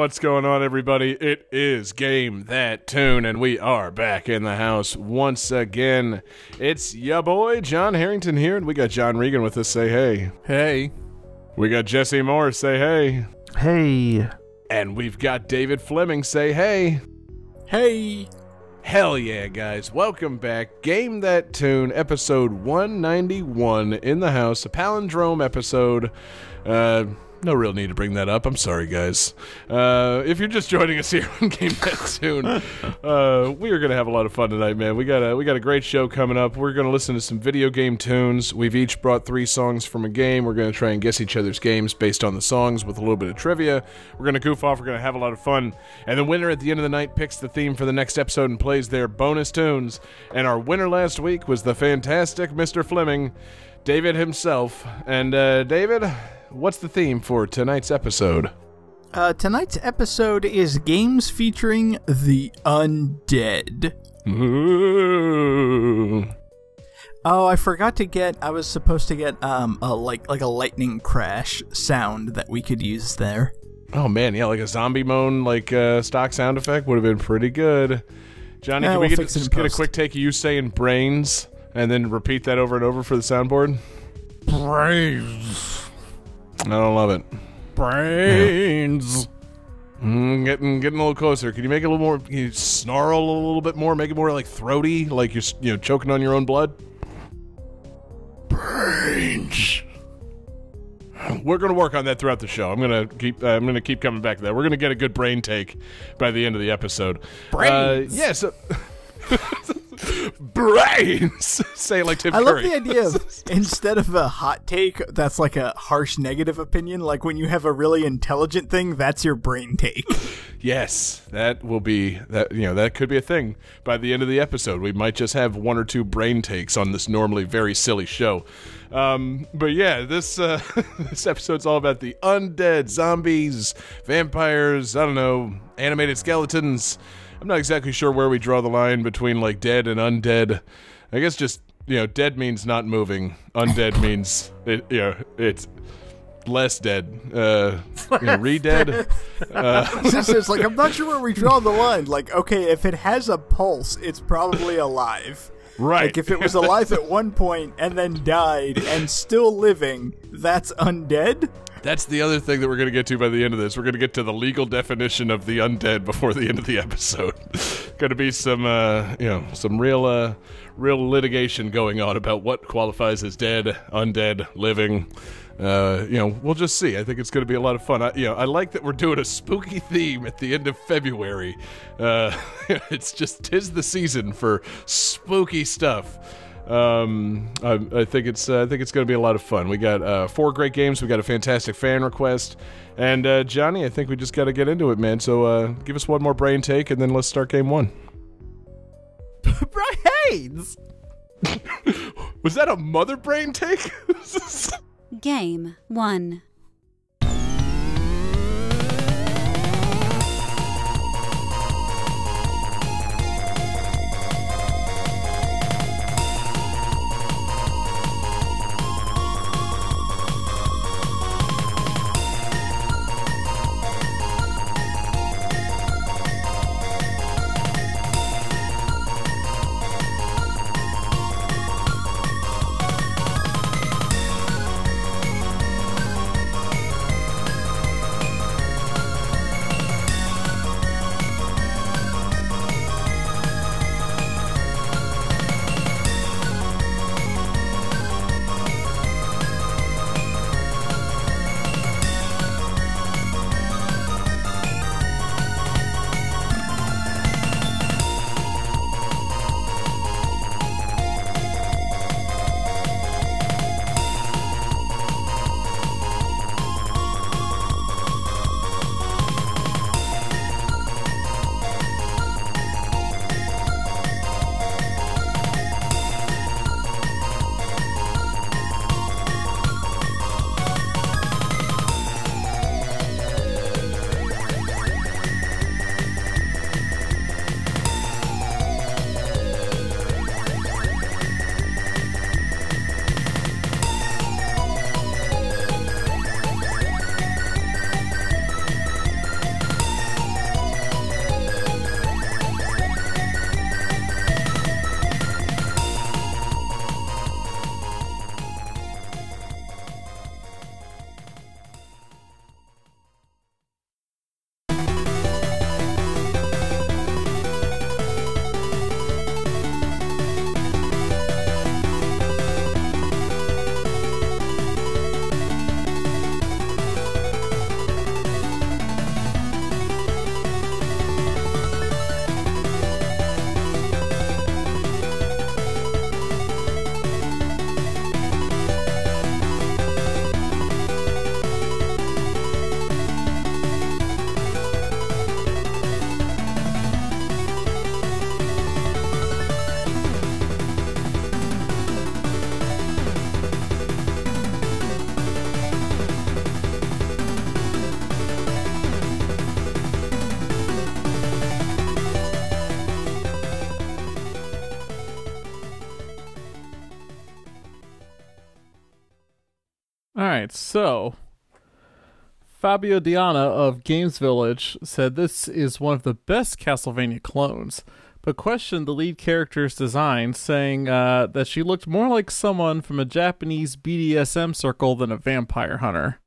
What's going on, everybody? It is Game That Tune, and we are back in the house once again. It's ya boy, John Harrington here, and we got John Regan with us. Say hey. Hey. We got Jesse Moore. Say hey. Hey. And we've got David Fleming. Say hey. Hey. Hell yeah, guys. Welcome back. Game That Tune, episode 191 in the house, a palindrome episode. Uh, no real need to bring that up. I'm sorry, guys. Uh, if you're just joining us here on Game That Tune, uh, we are going to have a lot of fun tonight, man. We got a we got a great show coming up. We're going to listen to some video game tunes. We've each brought three songs from a game. We're going to try and guess each other's games based on the songs with a little bit of trivia. We're going to goof off. We're going to have a lot of fun. And the winner at the end of the night picks the theme for the next episode and plays their bonus tunes. And our winner last week was the fantastic Mr. Fleming, David himself. And uh, David, what's the theme for tonight's episode? Uh, tonight's episode is games featuring the undead. Ooh. Oh, I forgot to get. I was supposed to get um a like like a lightning crash sound that we could use there. Oh man, yeah, like a zombie moan, like uh, stock sound effect would have been pretty good. Johnny, Yeah, can we we'll get, fix it in just get a quick take of you saying brains and then repeat that over and over for the soundboard? Brains. I don't love it. Brains. Mm, getting getting a little closer. Can you make it a little more? Can you snarl a little bit more? Make it more like throaty, like you're you know choking on your own blood. Brains. We're gonna work on that throughout the show. I'm gonna keep. Uh, I'm gonna keep coming back to that. We're gonna get a good brain take by the end of the episode. Brains. Uh, yeah. So. brains. Say like Tim I love the idea of instead of a hot take, that's like a harsh negative opinion. Like when you have a really intelligent thing, that's your brain take. Yes, that will be that. You know, that could be a thing by the end of the episode. We might just have one or two brain takes on this normally very silly show. Um, but yeah, this uh, this episode's all about the undead, zombies, vampires. I don't know, animated skeletons. I'm not exactly sure where we draw the line between like dead and undead. I guess just you know, dead means not moving. Undead means it. You know, it's less dead. Uh, you know, re-dead. It's just- it's like I'm not sure where we draw the line. Like, okay, if it has a pulse, it's probably alive. Right. Like if it was alive at one point and then died and still living, that's undead. That's the other thing that we're going to get to by the end of this. We're going to get to the legal definition of the undead before the end of the episode. going to be some, uh, you know, some real, uh, real litigation going on about what qualifies as dead, undead, living. Uh, you know, we'll just see. I think it's going to be a lot of fun. I, you know, I like that we're doing a spooky theme at the end of February. Uh, it's just tis the season for spooky stuff. Um, I, I think it's uh, I think it's going to be a lot of fun. We got uh, four great games. We got a fantastic fan request, and uh, Johnny, I think we just got to get into it, man. So uh, give us one more brain take, and then let's start game one. Brains. Was that a mother brain take? Game 1. Right, so Fabio Diana of Games Village said this is one of the best Castlevania clones, but questioned the lead character's design, saying uh, that she looked more like someone from a Japanese BDSM circle than a vampire hunter.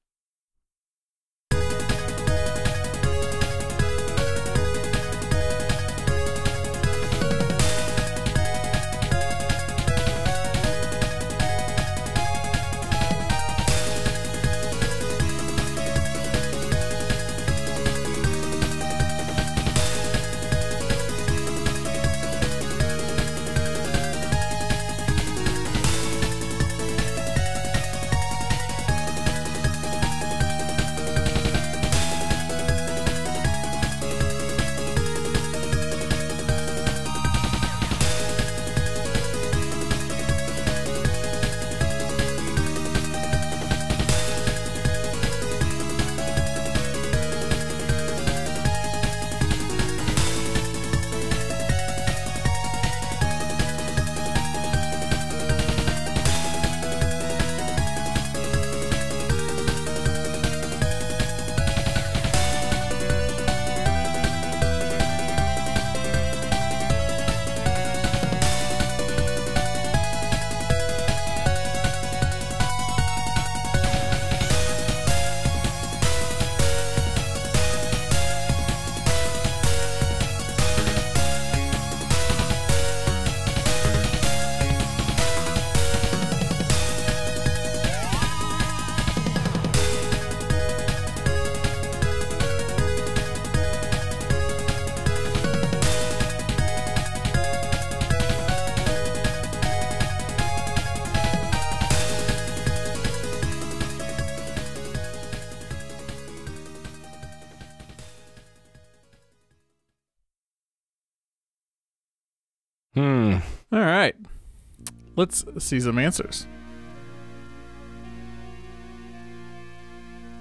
Let's see some answers.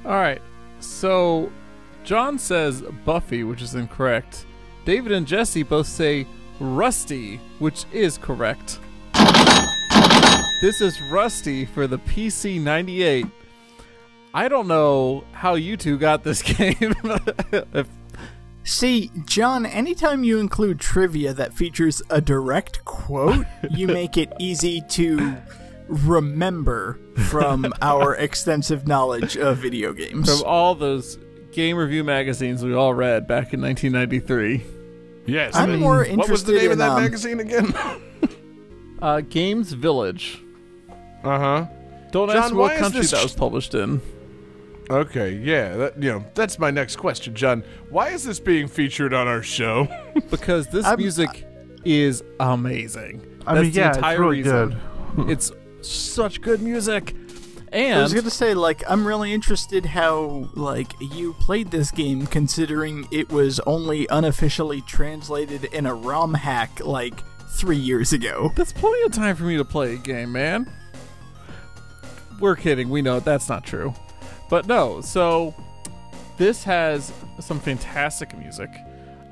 All right, so John says Buffy, which is incorrect. David and Jesse both say Rusty, which is correct. This is Rusty for the PC 98. I don't know how you two got this game. if See, John, anytime you include trivia that features a direct quote, you make it easy to remember from our extensive knowledge of video games. from all those game review magazines we all read back in 1993. Yes. I'm but more What was the interested name of in, that um, magazine again? Uh, Games Village. uh huh. Don't John, ask me why country this that was published in. Okay, yeah, that, you know that's my next question, John. Why is this being featured on our show? Because this I'm- music is amazing. I That's mean, the yeah, it's really reason. good. It's such good music. And I was gonna say, like, I'm really interested how, like, you played this game considering it was only unofficially translated in a ROM hack, like, three years ago. that's plenty of time for me to play a game, man. We're kidding. We know that's not true. But no, so this has some fantastic music.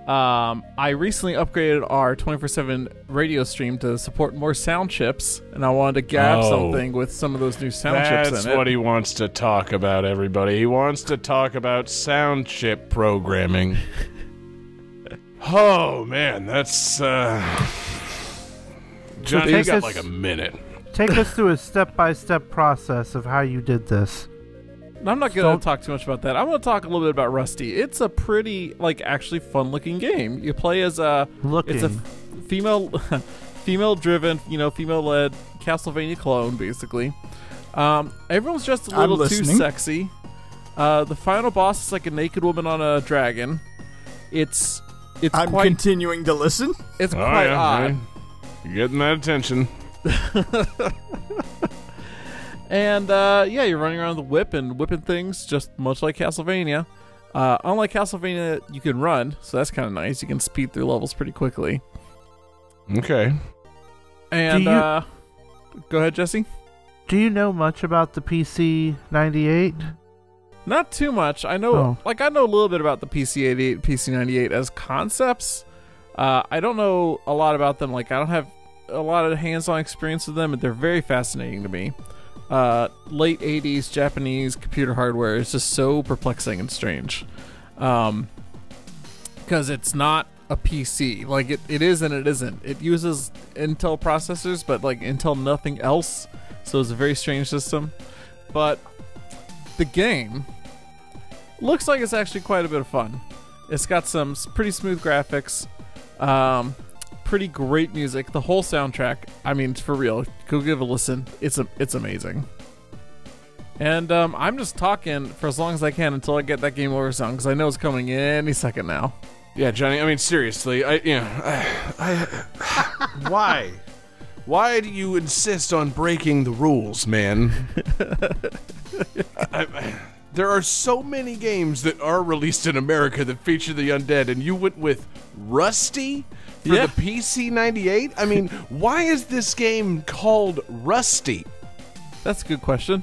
Um, I recently upgraded our 24/7 radio stream to support more sound chips, and I wanted to gab Oh. something with some of those new sound chips That's in it. what he wants to talk about, everybody. He wants to talk about sound chip programming. oh man, that's uh John, you got us- like a minute. Take us through a step-by-step process of how you did this. I'm not going Don't- to talk too much about that. I'm going to talk a little bit about Rusty. It's a pretty, like, actually fun-looking game. You play as a Looking. it's a f- female, female-driven, you know, female-led Castlevania clone, basically. Um, everyone's just a I'm little too sexy. Uh, the final boss is like a naked woman on a dragon. It's it's I'm quite continuing to listen. it's Oh, quite yeah, odd. yeah. You're getting that attention. And uh, yeah, you're running around the whip and whipping things, just much like Castlevania. Uh, unlike Castlevania, you can run, so that's kind of nice. You can speed through levels pretty quickly. Okay. And you- uh, go ahead, Jesse. Do you know much about the PC 98? Not too much. I know, Oh. like, I know a little bit about the PC 88, PC 98 as concepts. Uh, I don't know a lot about them. Like, I don't have a lot of hands-on experience with them, but they're very fascinating to me. Uh, late '80s Japanese computer hardware is just so perplexing and strange, because it's not a PC. Like it, it is and it isn't. It uses Intel processors, but like Intel nothing else. So it's a very strange system. But the game looks like it's actually quite a bit of fun. It's got some pretty smooth graphics, um, pretty great music. The whole soundtrack, I mean, for real, go give a listen. It's a, it's amazing. And um, I'm just talking for as long as I can until I get that game over song because I know it's coming any second now. Yeah, Johnny. I mean, seriously. I, you know, I, I why, why do you insist on breaking the rules, man? I, I- there are so many games that are released in America that feature the undead, and you went with Rusty for Yeah. the PC ninety eight. I mean, why is this game called Rusty? That's a good question.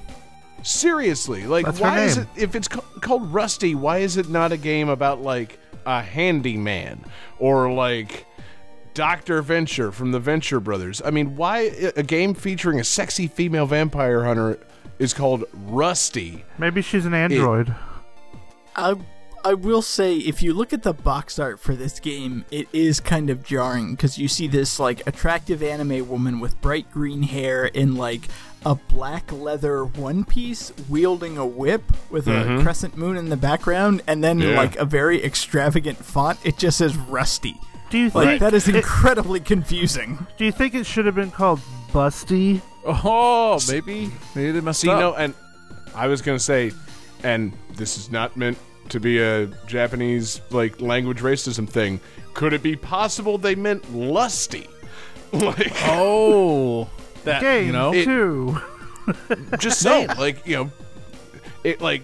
Seriously, like, That's why is it if it's ca- called Rusty? Why is it not a game about like a handyman or like Doctor Venture from the Venture Brothers? I mean, why a a game featuring a sexy female vampire hunter is called Rusty? Maybe she's an android. I I will say if you look at the box art for this game, it is kind of jarring because you see this like attractive anime woman with bright green hair in like a black leather one piece wielding a whip with a mm-hmm. crescent moon in the background and then Yeah. like a very extravagant font it just says rusty. do you Like think that is it- incredibly confusing. do you think it should have been called Busty? Oh, maybe maybe they messed See, up. no, and I was gonna say, and this is not meant to be a Japanese like language racism thing. Could it be possible they meant lusty? like, oh, that Game you know. it- two. just saying, like you know, it like.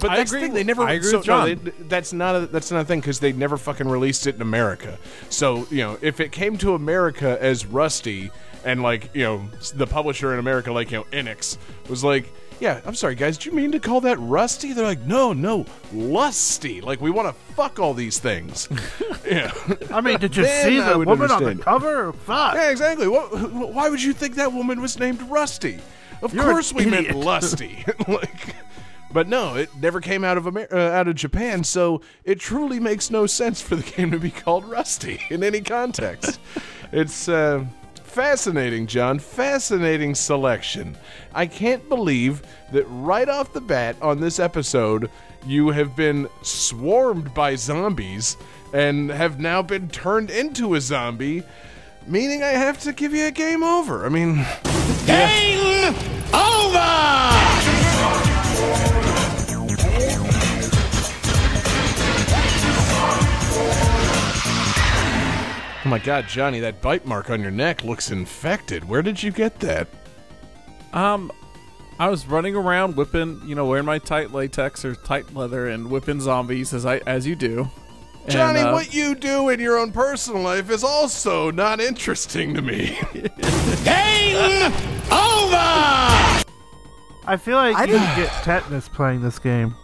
But I that's the agree thing. They never. I agree so, with no, they- that's not a that's not a thing because they never fucking released it in America. So you know, if it came to America as Rusty, and like you know, the publisher in America, like you know, Enix, was like, yeah, I'm sorry guys, do you mean to call that Rusty? They're like, no, no, Lusty. Like we want to fuck all these things. yeah. I mean, did you Then see I the would woman on understand. the cover? Fuck. Yeah, exactly. What, why would you think that woman was named Rusty? Of You're an course, we meant idiot. Lusty. like, but no, it never came out of Amer- uh, out of Japan, so it truly makes no sense for the game to be called Rusty in any context. it's uh, fascinating, John. Fascinating selection. I can't believe that right off the bat on this episode, you have been swarmed by zombies and have now been turned into a zombie meaning I have to give you a game over. I mean, Game over! Oh my god, Johnny, that bite mark on your neck looks infected. Where did you get that? Um, I was running around whipping, you know, wearing my tight latex or tight leather and whipping zombies as I as you do. And, Johnny, uh, what you do in your own personal life is also not interesting to me. Game over! I feel like I you didn't- get tetanus playing this game.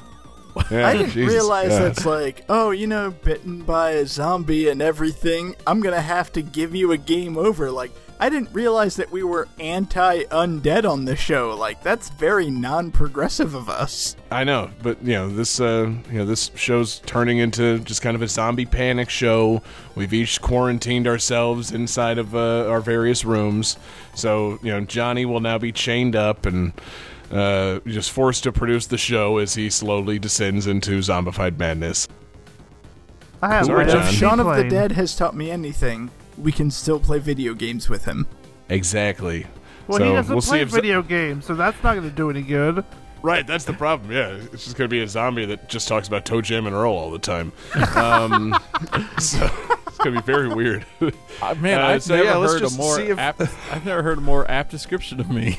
Yeah, I didn't Jesus, realize yeah. it's like, oh, you know, bitten by a zombie and everything. I'm gonna have to give you a game over. Like, I didn't realize that we were anti-undead on the show. Like, that's very non-progressive of us. I know, but you know this. Uh, you know this show's turning into just kind of a zombie panic show. We've each quarantined ourselves inside of uh, our various rooms, so you know Johnny will now be chained up and uh, just forced to produce the show as he slowly descends into zombified madness. I have Sorry, John. If own Shaun of the. Dead has taught me anything, we can still play video games with him. Exactly. Well, so he doesn't we'll play see if video games, so that's not going to do any good. Right, that's the problem. Yeah, it's just gonna be a zombie that just talks about ToeJam and Earl all the time. Um, so it's gonna be very weird. uh, man, Uh, I've so, never yeah, heard a more if- apt, I've never heard a more apt description of me.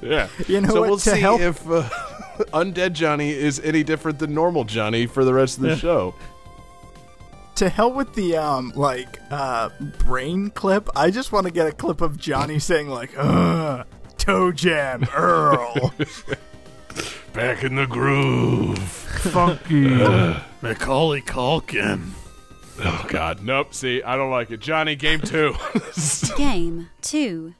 Yeah. You know so what, we'll to see help- if uh, Undead Johnny is any different than normal Johnny for the rest of the show. To hell with the um like uh brain clip. I just want to get a clip of Johnny saying like, "Ugh, toe jam, Earl." Back in the groove. Funky. Macaulay Culkin. Oh God, nope. See, I don't like it. Johnny, game two. Game 2.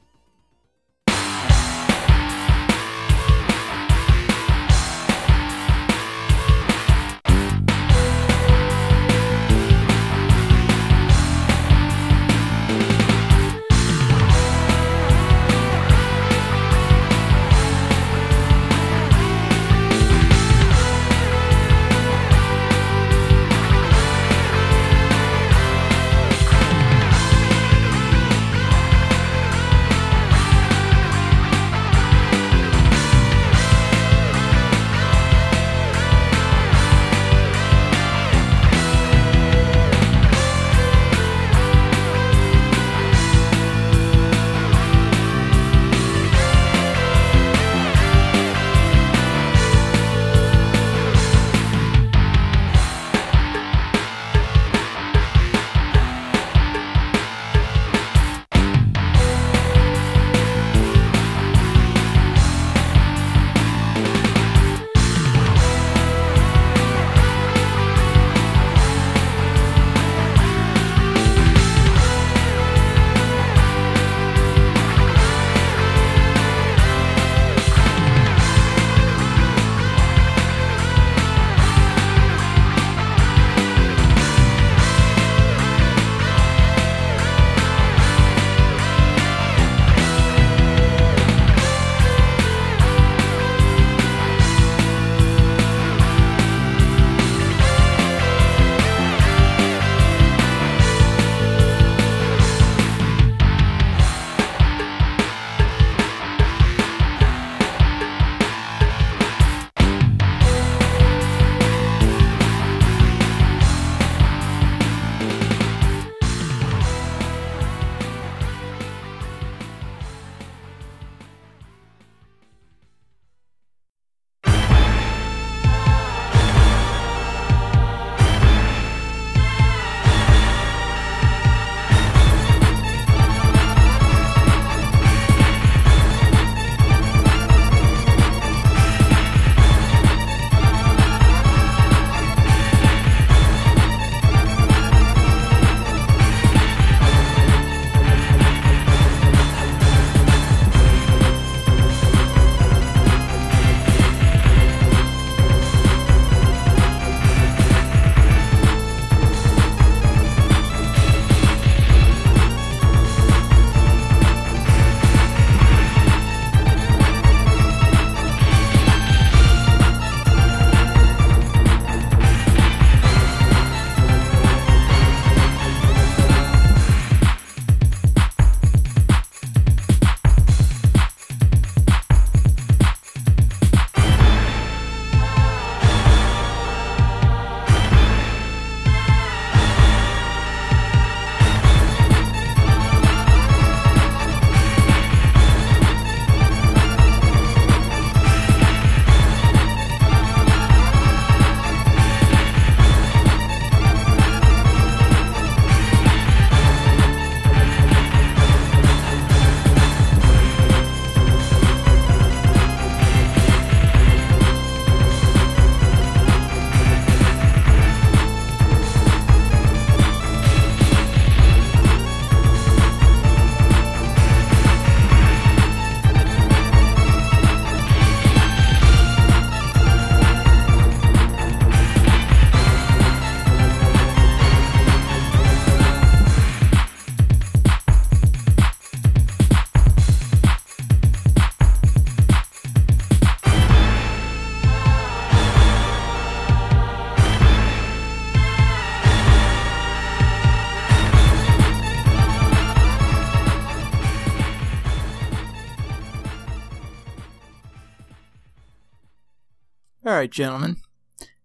Right, gentlemen.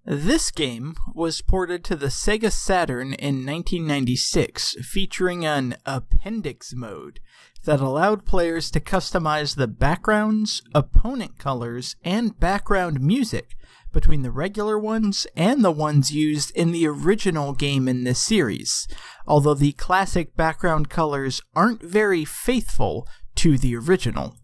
This game was ported to the Sega Saturn in 1996, featuring an appendix mode that allowed players to customize the backgrounds, opponent colors, and background music between the regular ones and the ones used in the original game in this series, although the classic background colors aren't very faithful to the original.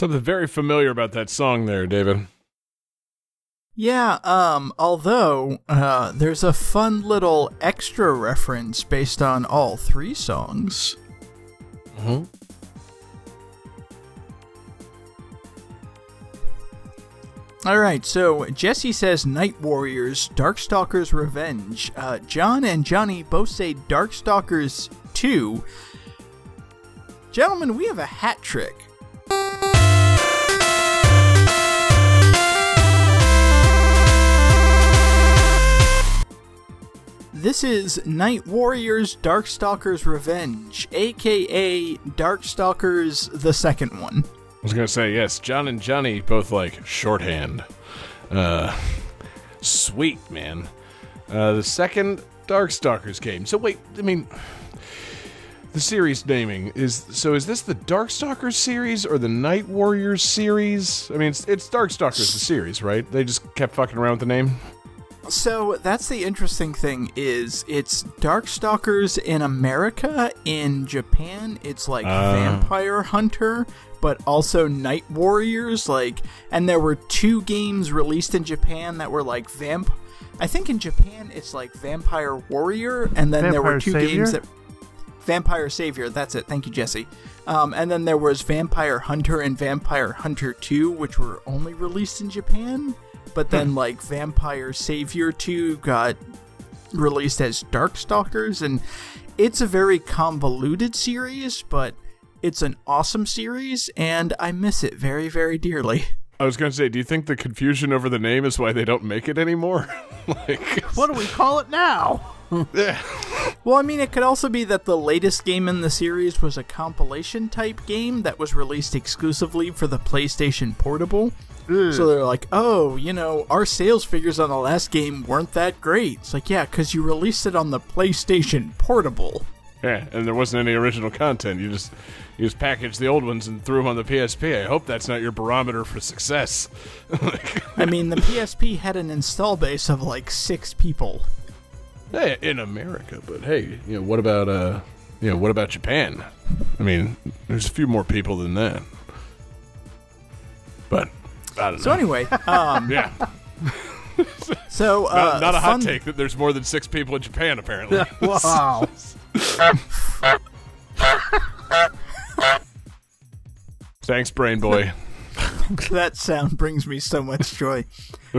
Something very familiar about that song there, David. Yeah, um, although, uh, there's a fun little extra reference based on all three songs. Mm-hmm. Alright, so Jesse says Night Warriors, Darkstalkers Revenge. Uh, John and Johnny both say Darkstalkers 2. Gentlemen, we have a hat trick. This is Night Warriors Darkstalkers Revenge, aka Darkstalkers the second one. I was gonna say yes. John and Johnny both like shorthand. Uh, sweet man. Uh, the second Darkstalkers game. So wait, I mean, the series naming is so. Is this the Darkstalkers series or the Night Warriors series? I mean, it's, it's Darkstalkers the series, right? They just kept fucking around with the name. So that's the interesting thing is it's Darkstalkers in America. In Japan, it's like Ah. Vampire Hunter, but also Night Warriors. Like, and there were two games released in Japan that were like vamp. I think in Japan it's like Vampire Warrior, and then there were two Savior? games that Vampire Savior. That's it. Thank you, Jesse. Um, and then there was Vampire Hunter and Vampire Hunter 2, which were only released in Japan. But then, hmm. like, Vampire Savior 2 got released as Darkstalkers. And it's a very convoluted series, but it's an awesome series, and I miss it very, very dearly. I was gonna say, do you think the confusion over the name is why they don't make it anymore? like, What do we call it now? yeah. Well, I mean, it could also be that the latest game in the series was a compilation type game that was released exclusively for the PlayStation Portable. So they're like, oh, you know, our sales figures on the last game weren't that great. It's like, yeah, because you released it on the PlayStation Portable. Yeah, and there wasn't any original content. You just you just packaged the old ones and threw them on the PSP. I hope that's not your barometer for success. like, I mean, the PSP had an install base of like six people. hey, in America, but hey, you know what about uh, you know what about Japan? I mean, there's a few more people than that. I don't know. So anyway, um, yeah, so uh, not, not a hot fun- take that there's more than six people in Japan apparently. Wow. Thanks, Brain Boy. that sound brings me so much joy.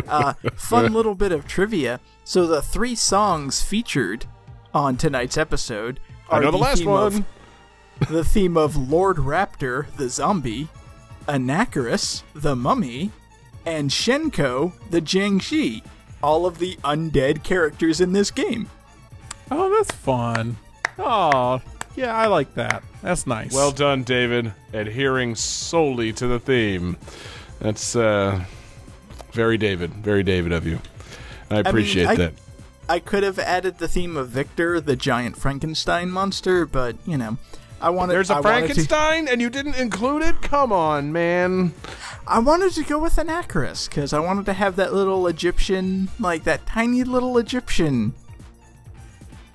Uh, fun little bit of trivia. So the three songs featured on tonight's episode I are know the last theme of- one. the theme of Lord Raptor, the zombie, Anakaris, the mummy, and Shenko, the Jiangshi. All of the undead characters in this game. Oh, that's fun. Oh, yeah, I like that. That's nice. Well done, David. Adhering solely to the theme. That's uh, very David. Very David of you. I appreciate I- that. I could have added the theme of Victor, the giant Frankenstein monster, but you know, I wanted. There's I a wanted to- Frankenstein, and you didn't include it. Come on, man. I wanted to go with Anakaris because I wanted to have that little Egyptian, like that tiny little Egyptian.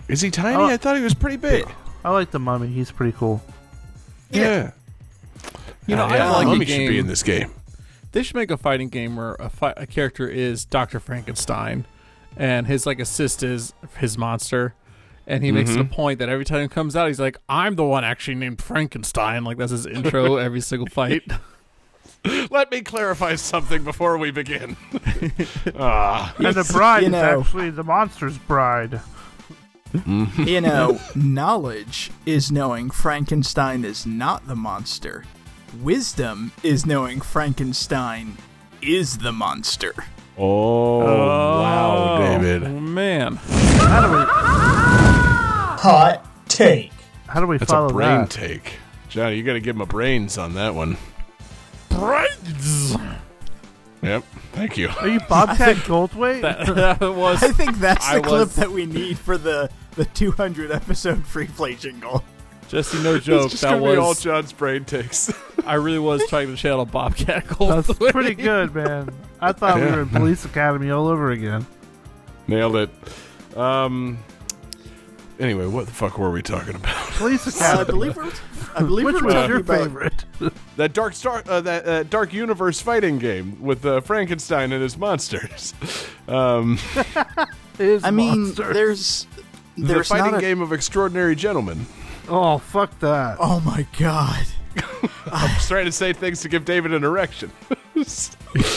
Is he tiny? Oh. I thought he was pretty big. I like the mummy. He's pretty cool. Yeah. you know, Uh, I yeah, like the Mummy a should game. be in this game. They should make a fighting game where a, fi- a character is Doctor Frankenstein, and his like assist is his monster, and he makes it a Mm-hmm. point that every time he comes out, he's like, "I'm the one actually named Frankenstein." Like that's his intro every single fight. Let me clarify something before we begin. ah, And the bride you is actually the monster's bride. You know, knowledge is knowing Frankenstein is not the monster. Wisdom is knowing Frankenstein is the monster. Oh, wow, Oh, David. man. How do we? Hot take. How do we That's follow a brain that? take. Johnny, you got to give him a brains on that one. Brains. Yep. Thank you. Are you Bobcat Goldthwait? That, that was. I think that's I the clip was- that we need for the the 200 episode free play jingle. Jesse, no joke. It's just That gonna be all. John's brain takes. I really was trying to channel Bobcat Gold. That's pretty good, man. I thought we were in Police Academy all over again. Nailed it. Um. Anyway, what the fuck were we talking about? Police Uh, I Academy. believe we're, I believe Which we're was your favorite? That dark star, uh, that uh, dark universe fighting game with uh, Frankenstein and his monsters. Um, Is I mean, monster. there's the fighting not a, game of extraordinary gentlemen. Oh, fuck that. Oh my god. I'm just trying to say things to give David an erection.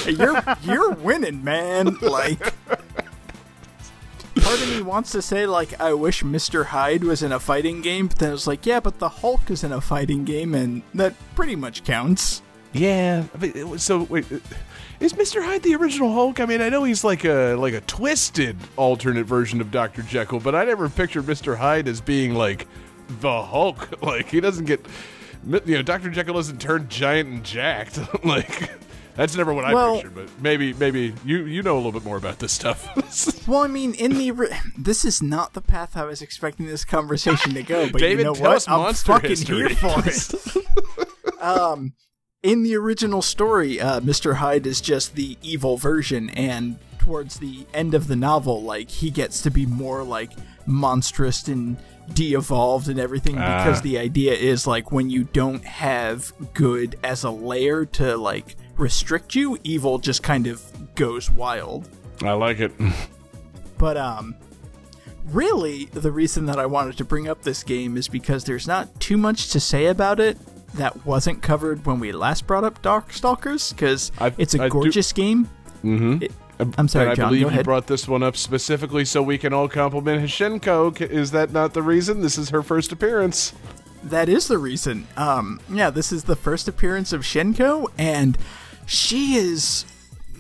you're you're winning, man. Like part of me wants to say like I wish Mr. Hyde was in a fighting game, but then it's like, yeah, but the Hulk is in a fighting game and that pretty much counts. yeah. but it was- So wait, uh, is Mister Hyde the original Hulk? I mean, I know he's like a like a twisted alternate version of Doctor Jekyll, but I never pictured Mister Hyde as being like the Hulk. Like he doesn't get, you know, Doctor Jekyll doesn't turn giant and jacked. like that's never what I Well- pictured. But maybe maybe you you know a little bit more about this stuff. Well, I mean, in the this is not the path I was expecting this conversation to go, but David, you know tell what? us I'm monster fucking history. here for it. um, in the original story, uh, Mr. Hyde is just the evil version, and towards the end of the novel, like he gets to be more like monstrous and de-evolved and everything because Ah. the idea is like when you don't have good as a layer to like restrict you, evil just kind of goes wild. I like it. But um really the reason that I wanted to bring up this game is because there's not too much to say about it that wasn't covered when we last brought up Darkstalkers cuz it's a I do- gorgeous game. Mm-hmm. I'm sorry, and I John, believe you ahead. brought this one up specifically so we can all compliment Hsien-Ko. Is that not the reason? This is her first appearance. That is the reason. Um, yeah, this is the first appearance of Hsien-Ko, and she is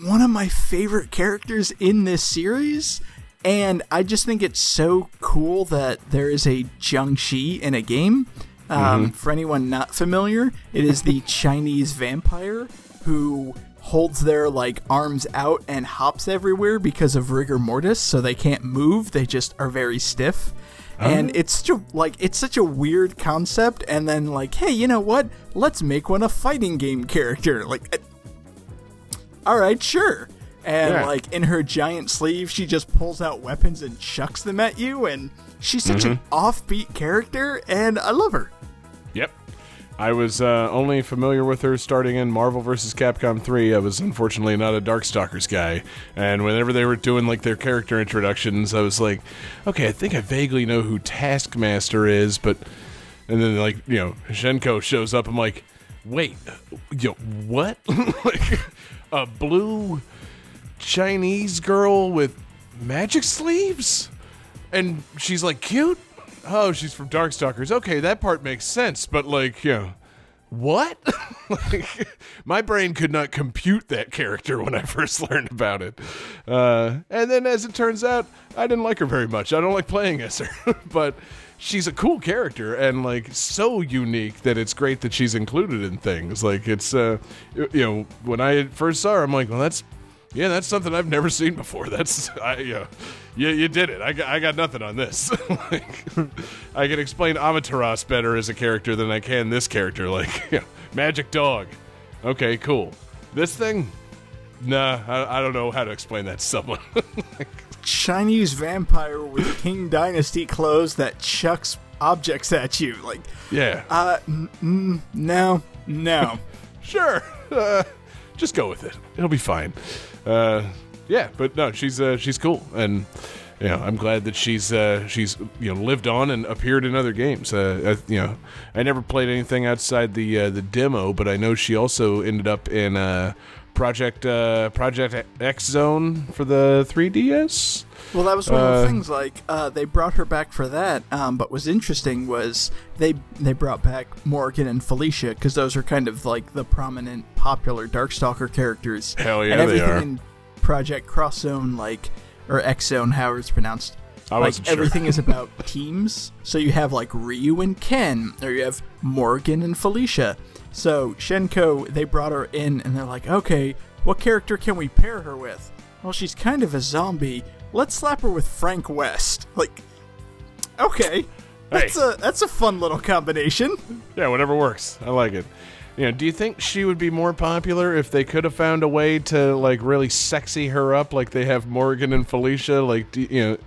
one of my favorite characters in this series. And I just think it's so cool that there is a Jiangshi in a game. Um, For anyone not familiar, it is the Chinese vampire who holds their like arms out and hops everywhere because of rigor mortis, so they can't move. They just are very stiff and it's such a, like it's such a weird concept and then like hey you know what let's make one a fighting game character like uh, all right sure and Yeah. like in her giant sleeve she just pulls out weapons and chucks them at you and she's such an offbeat character and i love her. I was uh, only familiar with her starting in Marvel vs. Capcom 3. I was unfortunately not a Darkstalkers guy. And whenever they were doing like their character introductions, I was like, okay, I think I vaguely know who Taskmaster is, but. And then, like, you know, Hsien-Ko shows up. I'm like, wait, yo, what? like a blue Chinese girl with magic sleeves? And she's like cute? Oh, she's from Darkstalkers. Okay, that part makes sense, but like, you know, what? like, my brain could not compute that character when I first learned about it. Uh, and then, as it turns out, I didn't like her very much. I don't like playing as her, but she's a cool character and like so unique that it's great that she's included in things. Like it's, uh, you know, when I first saw her, I'm like, well, that's yeah, that's something I've never seen before. That's I yeah, you, you did it. I got, I got nothing on this. like, I can explain Amaterasu better as a character than I can this character. Like you know, Magic Dog. Okay, cool. This thing, nah, I, I don't know how to explain that to someone. Chinese vampire with King Dynasty clothes that chucks objects at you. Like, yeah, uh, n- n- no, no. sure. Uh, just go with it. It'll be fine. Uh, yeah, but no, she's uh, she's cool, and you know, I'm glad that she's uh, she's you know lived on and appeared in other games. Uh, I, you know, I never played anything outside the uh, the demo, but I know she also ended up in uh, Project uh, Project X Zone for the 3DS. Well, that was one of Uh, the things. Like, uh, they brought her back for that. Um, but was interesting was they they brought back Morrigan and Felicia because those are kind of like the prominent, popular Darkstalker characters. Hell yeah, and they everything are. in Project Cross Zone, like or X Zone, however it's pronounced. I like sure. everything is about teams. So you have like Ryu and Ken, or you have Morrigan and Felicia. So Hsien-Ko, they brought her in, and they're like, okay, what character can we pair her with? Well, she's kind of a zombie. Let's slap her with Frank West. Like, okay, that's Hey. a that's a fun little combination. Yeah, whatever works. I like it. You know, do you think she would be more popular if they could have found a way to like really sexy her up, like they have Morrigan and Felicia? Like, do, you know,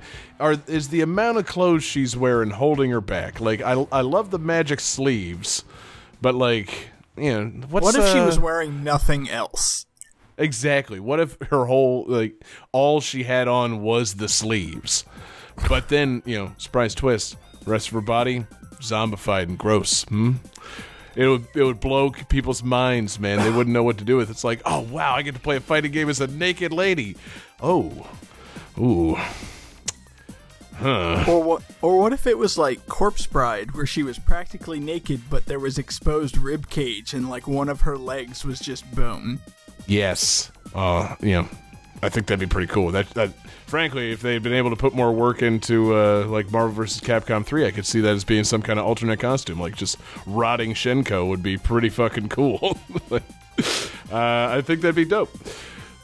are is the amount of clothes she's wearing holding her back? Like, I I love the magic sleeves, but like, you know, what's What if she uh, was wearing nothing else? Exactly. What if her whole like all she had on was the sleeves? But then, you know, surprise twist, rest of her body zombified and gross. Hmm? It would it would blow people's minds, man. They wouldn't know what to do with it. It's like, "Oh, wow, I get to play a fighting game as a naked lady." Oh. Ooh. Or what? Or what if it was like Corpse Bride, where she was practically naked, but there was exposed rib cage, and like one of her legs was just bone. Yes. Uh, you know, I think that'd be pretty cool. That, that frankly, if they'd been able to put more work into uh, like Marvel vs. Capcom 3, I could see that as being some kind of alternate costume. Like just rotting Hsien-Ko would be pretty fucking cool. Uh, I think that'd be dope.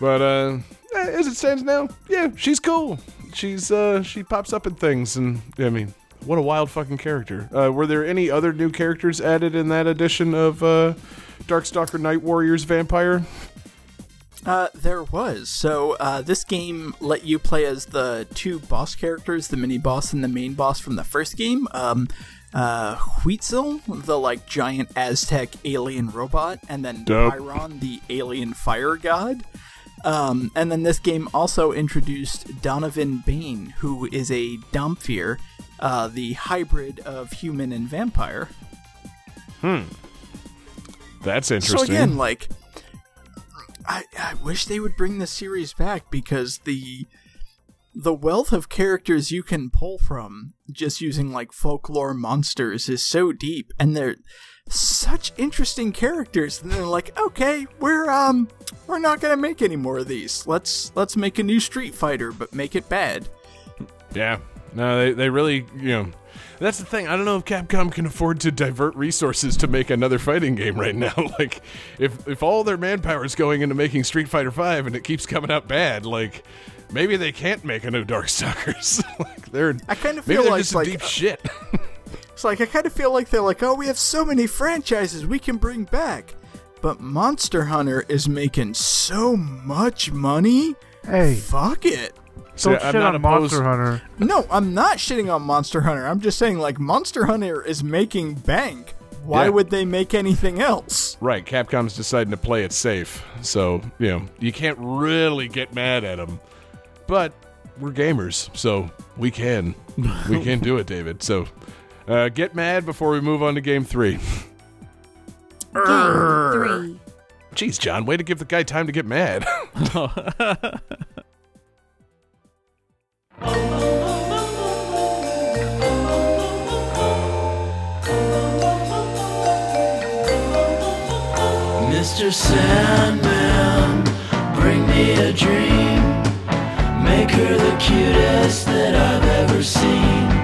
But uh, as it stands now, yeah, she's cool. She's uh, she pops up in things, and I mean, what a wild fucking character. Uh, were there any other new characters added in that edition of uh, Darkstalker Night Warriors Vampire? Uh, there was. So, uh, this game let you play as the two boss characters, the mini boss and the main boss from the first game. Um, uh, Huitzil, the like giant Aztec alien robot, and then Dope. Pyron, the alien fire god. Um, and then this game also introduced Donovan Baine, who is a Dhampir, uh, the hybrid of human and vampire. Hmm. That's interesting. So again, like, I I wish they would bring the series back because the the wealth of characters you can pull from just using like folklore monsters is so deep, and they're such interesting characters. And they're like, okay, we're um we're not gonna make any more of these. Let's let's make a new Street Fighter, but make it bad. yeah. No, they, they really, you know, that's the thing. I don't know if Capcom can afford to divert resources to make another fighting game right now. like, if if all their manpower is going into making Street Fighter Five and it keeps coming out bad, like maybe they can't make a new Darkstalkers. like they're, I kind of feel they're like just like deep shit. It's like I kind of feel like they're like, oh, we have so many franchises we can bring back, but Monster Hunter is making so much money. Hey, Fuck it. So don't I'm shit not on opposed- Monster Hunter. No, I'm not shitting on Monster Hunter. I'm just saying like Monster Hunter is making bank. Why Yeah. would they make anything else? Right, Capcom's deciding to play it safe. So, you know, you can't really get mad at them. But we're gamers, so we can. We can do it, David. So, uh, get mad before we move on to game three. Game 3. Jeez, John, way to give the guy time to get mad. Mr. Sandman, bring me a dream. Make her the cutest that I've ever seen.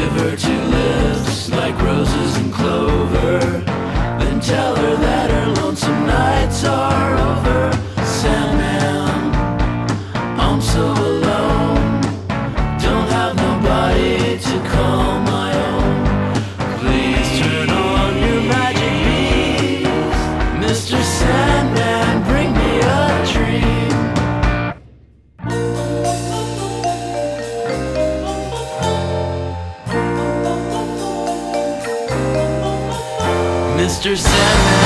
Give her two lips like roses and clover. Then tell her that her lonesome nights are over. Mr. Sandman,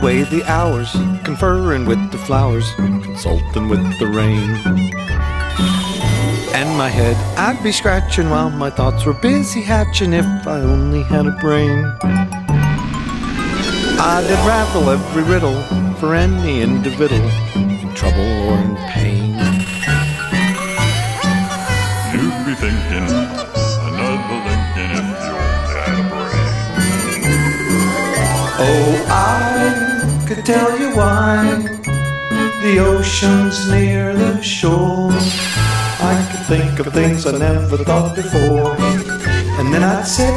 away the hours, conferring with the flowers, consulting with the rain. And my head I'd be scratching while my thoughts were busy hatching if I only had a brain. I'd unravel every riddle for any individual in trouble or in pain. You'd be thinking, another Lincoln if you only had a brain. Oh, I tell you why the ocean's near the shore. I could think of things I never thought before, and then I'd sit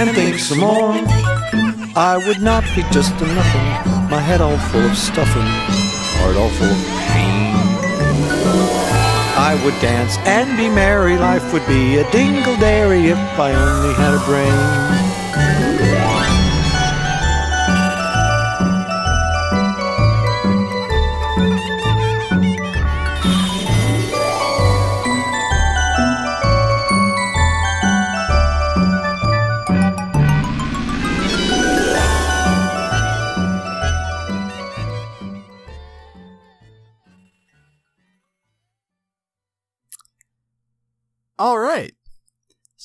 and think some more. I would not be just a nothing, my head all full of stuffing, heart all full of pain. I would dance and be merry, life would be a dingle dairy if I only had a brain.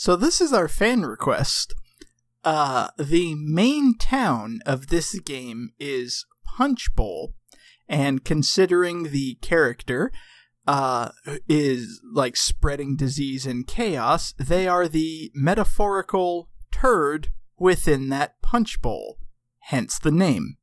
So this is our fan request. Uh, the main town of this game is Punch Bowl, and considering the character uh, is like spreading disease and chaos, they are the metaphorical turd within that punch bowl. Hence the name.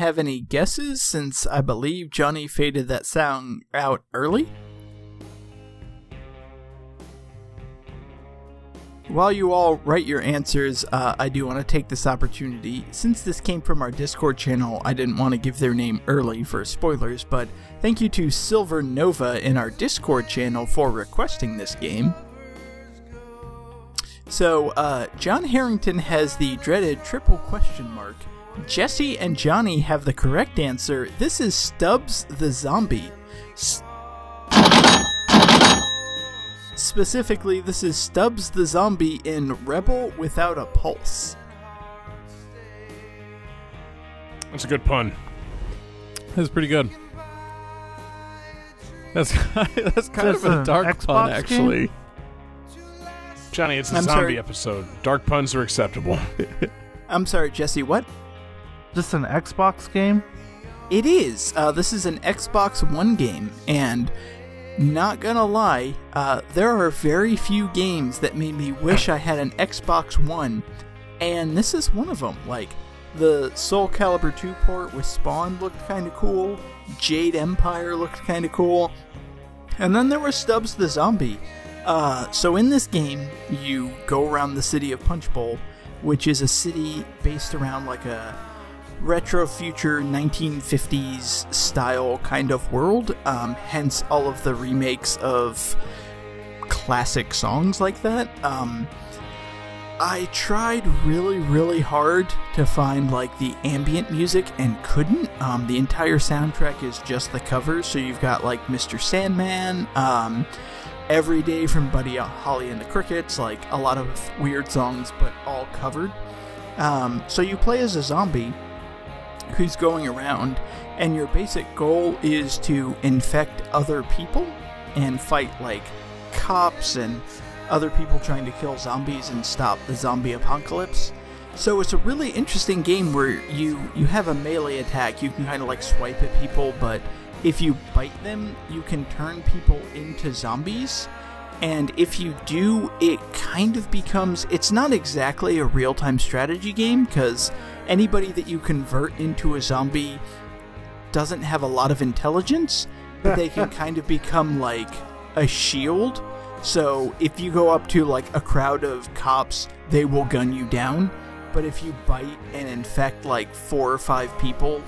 Have any guesses since I believe Johnny faded that sound out early? While you all write your answers, uh, I do want to take this opportunity. Since this came from our Discord channel, I didn't want to give their name early for spoilers, but thank you to Silver Nova in our Discord channel for requesting this game. So, uh, John Harrington has the dreaded triple question mark. Jesse and Johnny have the correct answer. This is Stubbs the Zombie. S- Specifically, this is Stubbs the Zombie in Rebel Without a Pulse. That's a good pun. That's pretty good. That's that's kind Is of a dark an pun, Xbox actually. Johnny, it's a I'm zombie sorry. episode. Dark puns are acceptable. I'm sorry, Jesse, what? Just an Xbox game? It is. Uh, this is an Xbox One game, and not gonna lie, uh, there are very few games that made me wish I had an Xbox One, and this is one of them. Like, the Soul Calibur 2 port with Spawn looked kind of cool, Jade Empire looked kind of cool, and then there was Stubbs the Zombie. Uh, so in this game, you go around the city of Punch Bowl, which is a city based around like a retro future 1950s style kind of world. Um, hence all of the remakes of classic songs like that. Um, I tried really, really hard to find like the ambient music and couldn't. Um, the entire soundtrack is just the covers, so you've got like Mr. Sandman, um, Every Day from Buddy Holly and the Crickets, like a lot of weird songs, but all covered. Um, so you play as a zombie who's going around, and your basic goal is to infect other people and fight like cops and other people trying to kill zombies and stop the zombie apocalypse. So it's a really interesting game where you you have a melee attack. You can kind of like swipe at people, but if you bite them, you can turn people into zombies. And if you do, it kind of becomes it's not exactly a real-time strategy game cuz anybody that you convert into a zombie doesn't have a lot of intelligence, but they can kind of become like a shield. So if you go up to like a crowd of cops, they will gun you down. But if you bite and infect like four or five people,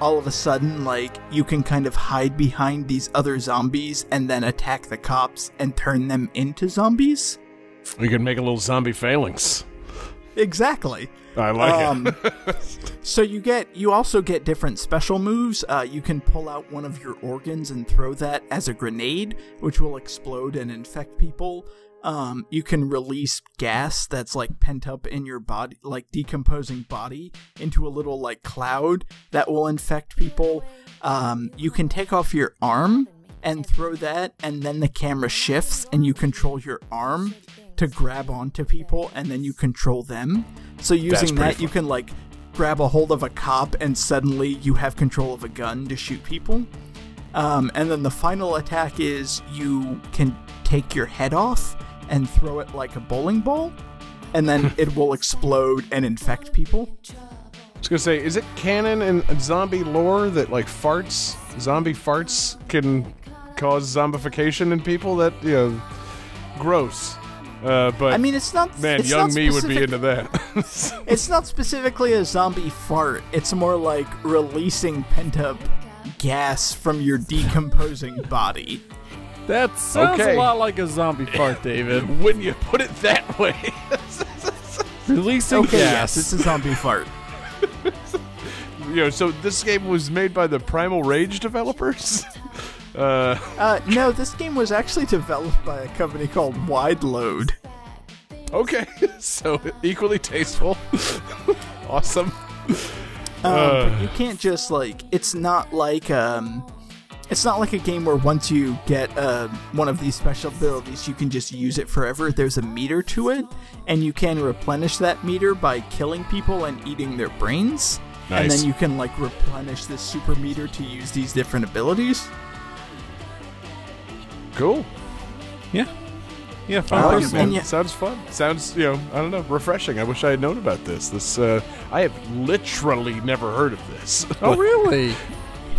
all of a sudden, like, you can kind of hide behind these other zombies and then attack the cops and turn them into zombies. We can make a little zombie phalanx. Exactly. I like Um, it. So you get you also get different special moves. Uh, you can pull out one of your organs and throw that as a grenade, which will explode and infect people. Um, you can release gas that's like pent up in your body, like decomposing body, into a little like cloud that will infect people. Um, you can take off your arm and throw that, and then the camera shifts and you control your arm to grab onto people, and then you control them. So using that, you can like grab a hold of a cop, and suddenly you have control of a gun to shoot people. Um, and then the final attack is you can take your head off and throw it like a bowling ball, and then it will explode and infect people. I was gonna say, is it canon in zombie lore that like farts, zombie farts, can cause zombification in people? That you know, gross. Uh, but I mean, it's not. man, it's young not me would be into that. It's not specifically a zombie fart. It's more like releasing pent up gas from your decomposing body. That sounds Okay. a lot like a zombie fart, David. when you put it that way, Releasing Okay, gas. yes, it's a zombie fart. you know. So this game was made by the Primal Rage developers. Uh, Uh, no, this game was actually developed by a company called Wideload. okay, so equally tasteful. awesome. Um, Uh. but you can't just like it's not like um it's not like a game where once you get uh, one of these special abilities you can just use it forever there's a meter to it and you can replenish that meter by killing people and eating their brains Nice. and then you can like replenish this super meter to use these different abilities Cool. yeah. Yeah, fun like Um, it, man. yeah- Sounds fun. Sounds, you know, I don't know, refreshing. I wish I had known about this. This, uh, I have literally never heard of this. Oh, really?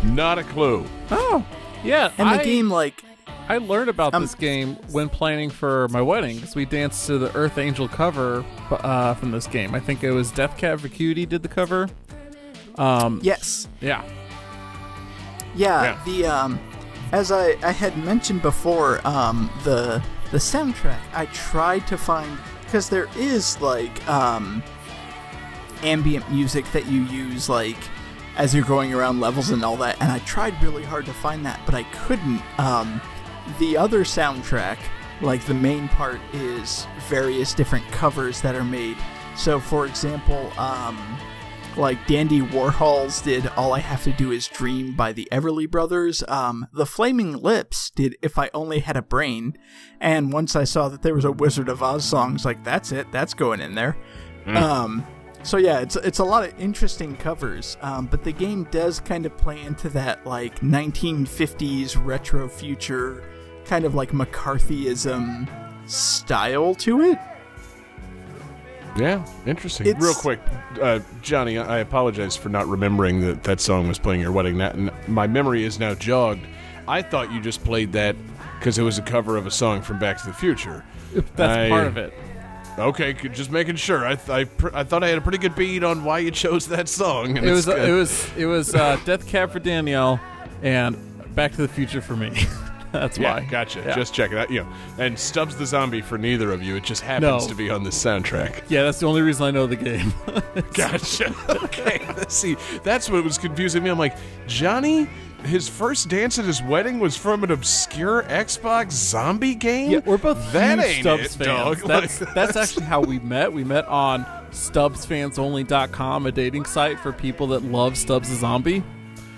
Not a clue. Oh, yeah. and the I, game like I learned about Um, this game when planning for my wedding because we danced to the Earth Angel cover uh, from this game. I think it was Death Cab for Cutie did the cover. Um, yes yeah. Yeah, Yeah. the um as I, I had mentioned before, um the the soundtrack I tried to find because there is like um ambient music that you use like as you're going around levels and all that and I tried really hard to find that but I couldn't. Um the other soundtrack like the main part is various different covers that are made. So for example um like Dandy Warhols did All I Have to Do Is Dream by the Everly Brothers. Um, the Flaming Lips did If I Only Had a Brain. And once I saw that there was a Wizard of Oz song, I was like, that's it, that's going in there. Um, so yeah, it's it's a lot of interesting covers. Um, but the game does kind of play into that like 1950s retro future kind of like McCarthyism style to it. Yeah, interesting. It's- Real quick, uh, Johnny, I I apologize for not remembering that that song was playing at your wedding. That, and my memory is now jogged. I thought you just played that because it was a cover of a song from Back to the Future. That's I- part of it. Okay, just making sure. I, th- I, pr- I thought I had a pretty good beat on why you chose that song. and It was good. it was it was uh, Death Cab for Danielle and Back to the Future for me. That's Yeah, why. gotcha. Yeah. Just checking out. You know, and Stubbs the Zombie for neither of you. It just happens No. to be on this soundtrack. yeah, that's the only reason I know the game. Gotcha. okay. Let's see. That's what was confusing me. I'm like, Johnny, his first dance at his wedding was from an obscure Xbox zombie game. Yeah, we're both that huge ain't Stubbs it, fans. dog. That's Like- that's actually how we met. We met on StubbsFansOnly.com, a dating site for people that love Stubbs the Zombie.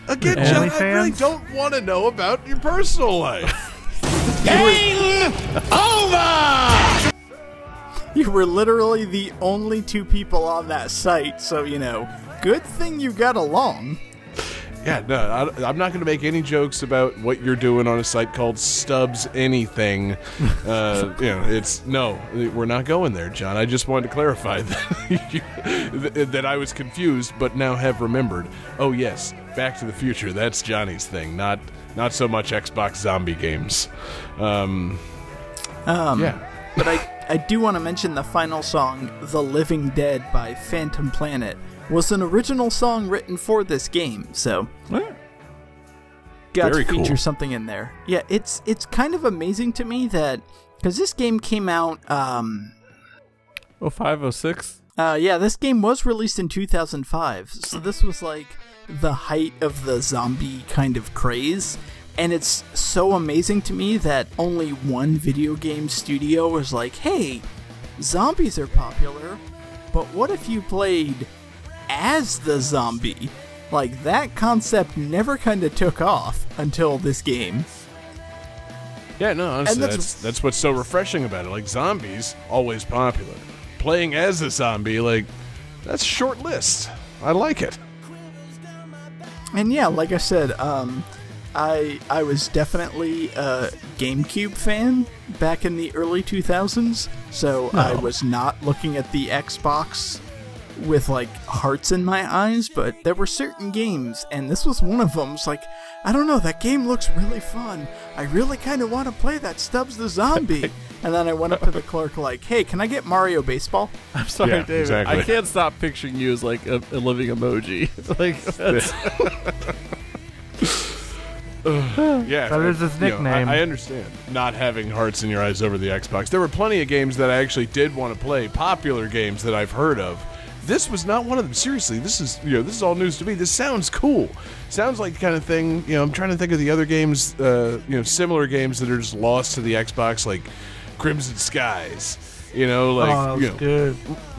Again, And- John. I really don't want to know about your personal life. Game over! You were literally the only two people on that site, so you know, good thing you got along. Yeah, no, I, I'm not going to make any jokes about what you're doing on a site called Stubbs Anything. Uh, you know, it's no, we're not going there, John. I just wanted to clarify that you, that I was confused, but now have remembered. Oh yes, Back to the Future. That's Johnny's thing, not not so much Xbox zombie games. Um, Um, yeah, But I, I do want to mention the final song, The Living Dead by Phantom Planet, was an original song written for this game, so got Very to feature cool. something in there. Yeah, it's it's kind of amazing to me that because this game came out um Oh five oh six. uh yeah, this game was released in 2005. So this was like the height of the zombie kind of craze. And it's so amazing to me that only one video game studio was like, "Hey, zombies are popular, but what if you played as the zombie?" Like that concept never kind of took off until this game. yeah, no, honestly, that's- that's that's what's so refreshing about it. Like zombies, always popular. Playing as a zombie, like that's short list. I like it. And yeah, like I said, um, I I was definitely a GameCube fan back in the early 2000s, so I was not looking at the Xbox with like hearts in my eyes, but there were certain games, and this was one of them. It's like, I don't know, that game looks really fun. I really kind of want to play that Stubbs the Zombie. and then I went up to the clerk, like, hey, can I get Mario Baseball? I'm sorry, Yeah, David. exactly. I can't stop picturing you as like a, a living emoji. like that's, Yeah, That is his you know, nickname. I, I understand not having hearts in your eyes over the Xbox. There were plenty of games that I actually did want to play, popular games that I've heard of. This was not one of them. Seriously, this is you know this is all news to me. This sounds cool. Sounds like the kind of thing. You know, I'm trying to think of the other games. Uh, you know, similar games that are just lost to the Xbox, like Crimson Skies. You know, like oh, you know, good.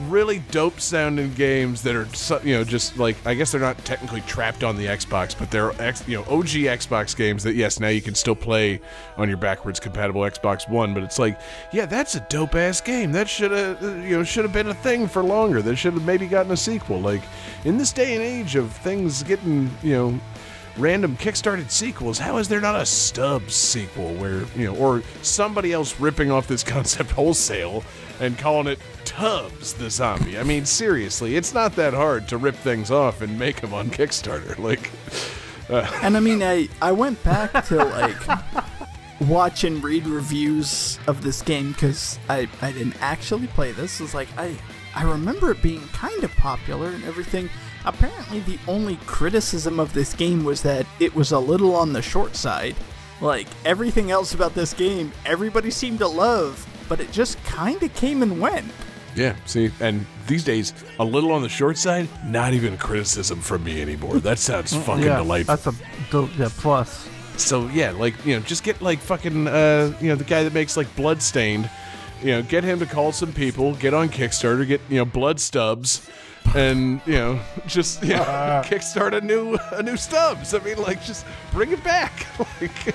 really dope sounding games that are so- you know just like I guess they're not technically trapped on the Xbox, but they're X, you know OG Xbox games that yes now you can still play on your backwards compatible Xbox One. But it's like yeah, that's a dope ass game. That should have uh, you know should have been a thing for longer. That should have maybe gotten a sequel. Like in this day and age of things getting you know random kickstarted sequels how is there not a stub sequel where you know or somebody else ripping off this concept wholesale and calling it tubs the zombie i mean seriously it's not that hard to rip things off and make them on kickstarter like uh. And I mean, I I went back to like watch and read reviews of this game because I I didn't actually play this. It's like I I remember it being kind of popular and everything. Apparently, the only criticism of this game was that it was a little on the short side. Like everything else about this game, everybody seemed to love, but it just kind of came and went. yeah see and these days a little on the short side not even criticism from me anymore that sounds fucking yeah, delightful that's a del- yeah, plus. So yeah, like you know, just get like fucking uh, you know the guy that makes like Bloodstained, you know, get him to call some people, get on Kickstarter, get you know Blood Stubbs, and you know just you know, kickstart a new a new Stubbs. I mean, like just bring it back. like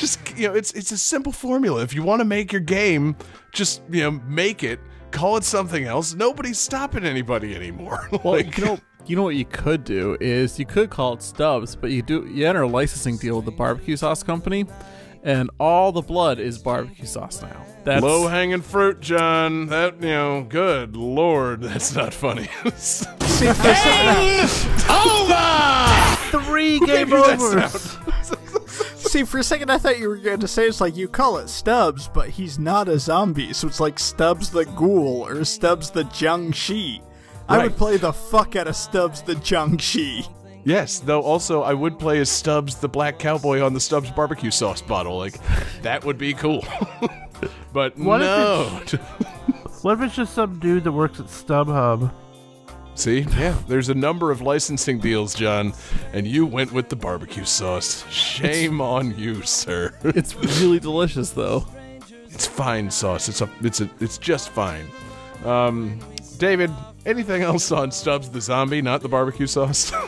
just you know, it's it's a simple formula. If you want to make your game, just you know make it. Call it something else. Nobody's stopping anybody anymore. well, like, you know, you know what you could do is you could call it Stubbs, but you do you enter a licensing deal with the barbecue sauce company, and all the blood is barbecue sauce now. That's Low hanging fruit, John. That you know, good lord, that's not funny. Three game that overs. See, for a second I thought you were going to say it's like you call it Stubbs, but he's not a zombie, so it's like Stubbs the Ghoul or Stubbs the Jiangshi. I would play the fuck out of Stubbs the Jiangshi. yes, though also I would play as Stubbs, the black cowboy on the Stubbs barbecue sauce bottle. Like that would be cool. but What if no. What if it's just some dude that works at StubHub? See, yeah, there's a number of licensing deals, John, and you went with the barbecue sauce. Shame on you, sir. it's really delicious though. It's fine sauce. It's a, it's a, it's just fine. Um, David, anything else on Stubbs the zombie, not the barbecue sauce?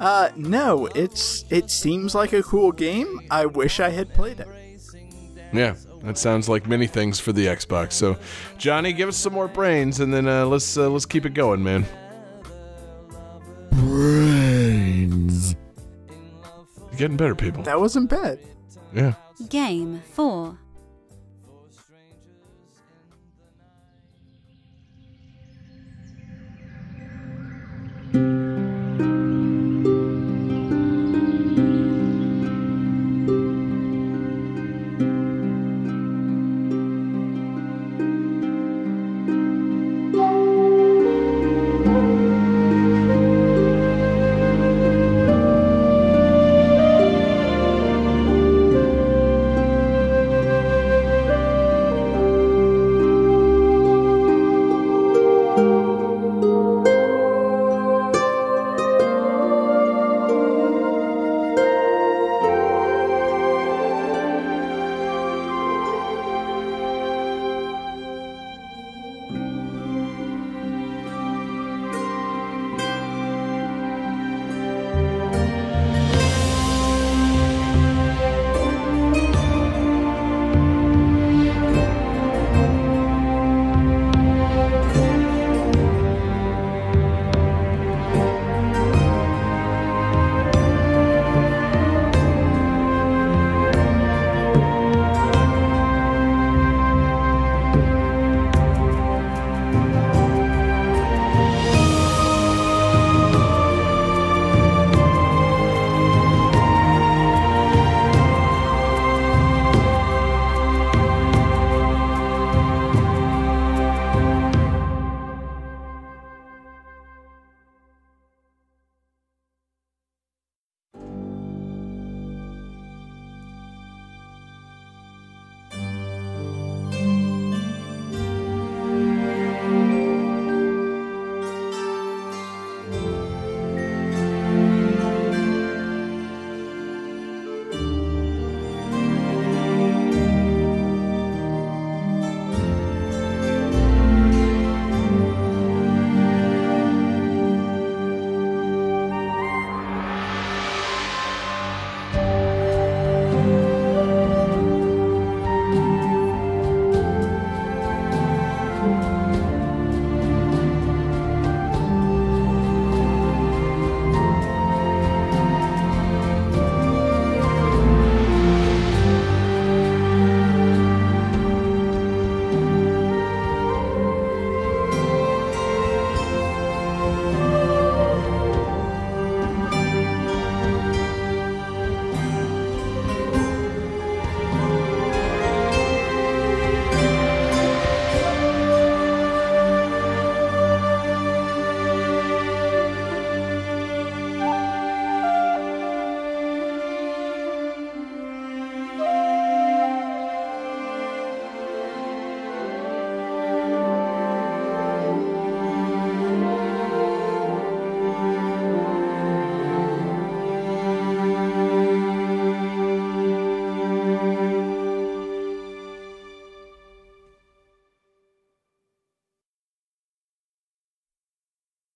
Uh, no, it's it seems like a cool game. I wish I had played it. Yeah, that sounds like many things for the Xbox. So, Johnny, give us some more brains, and then uh, let's uh, let's keep it going, man brains. You're getting better, people. That wasn't bad. Yeah. Game four.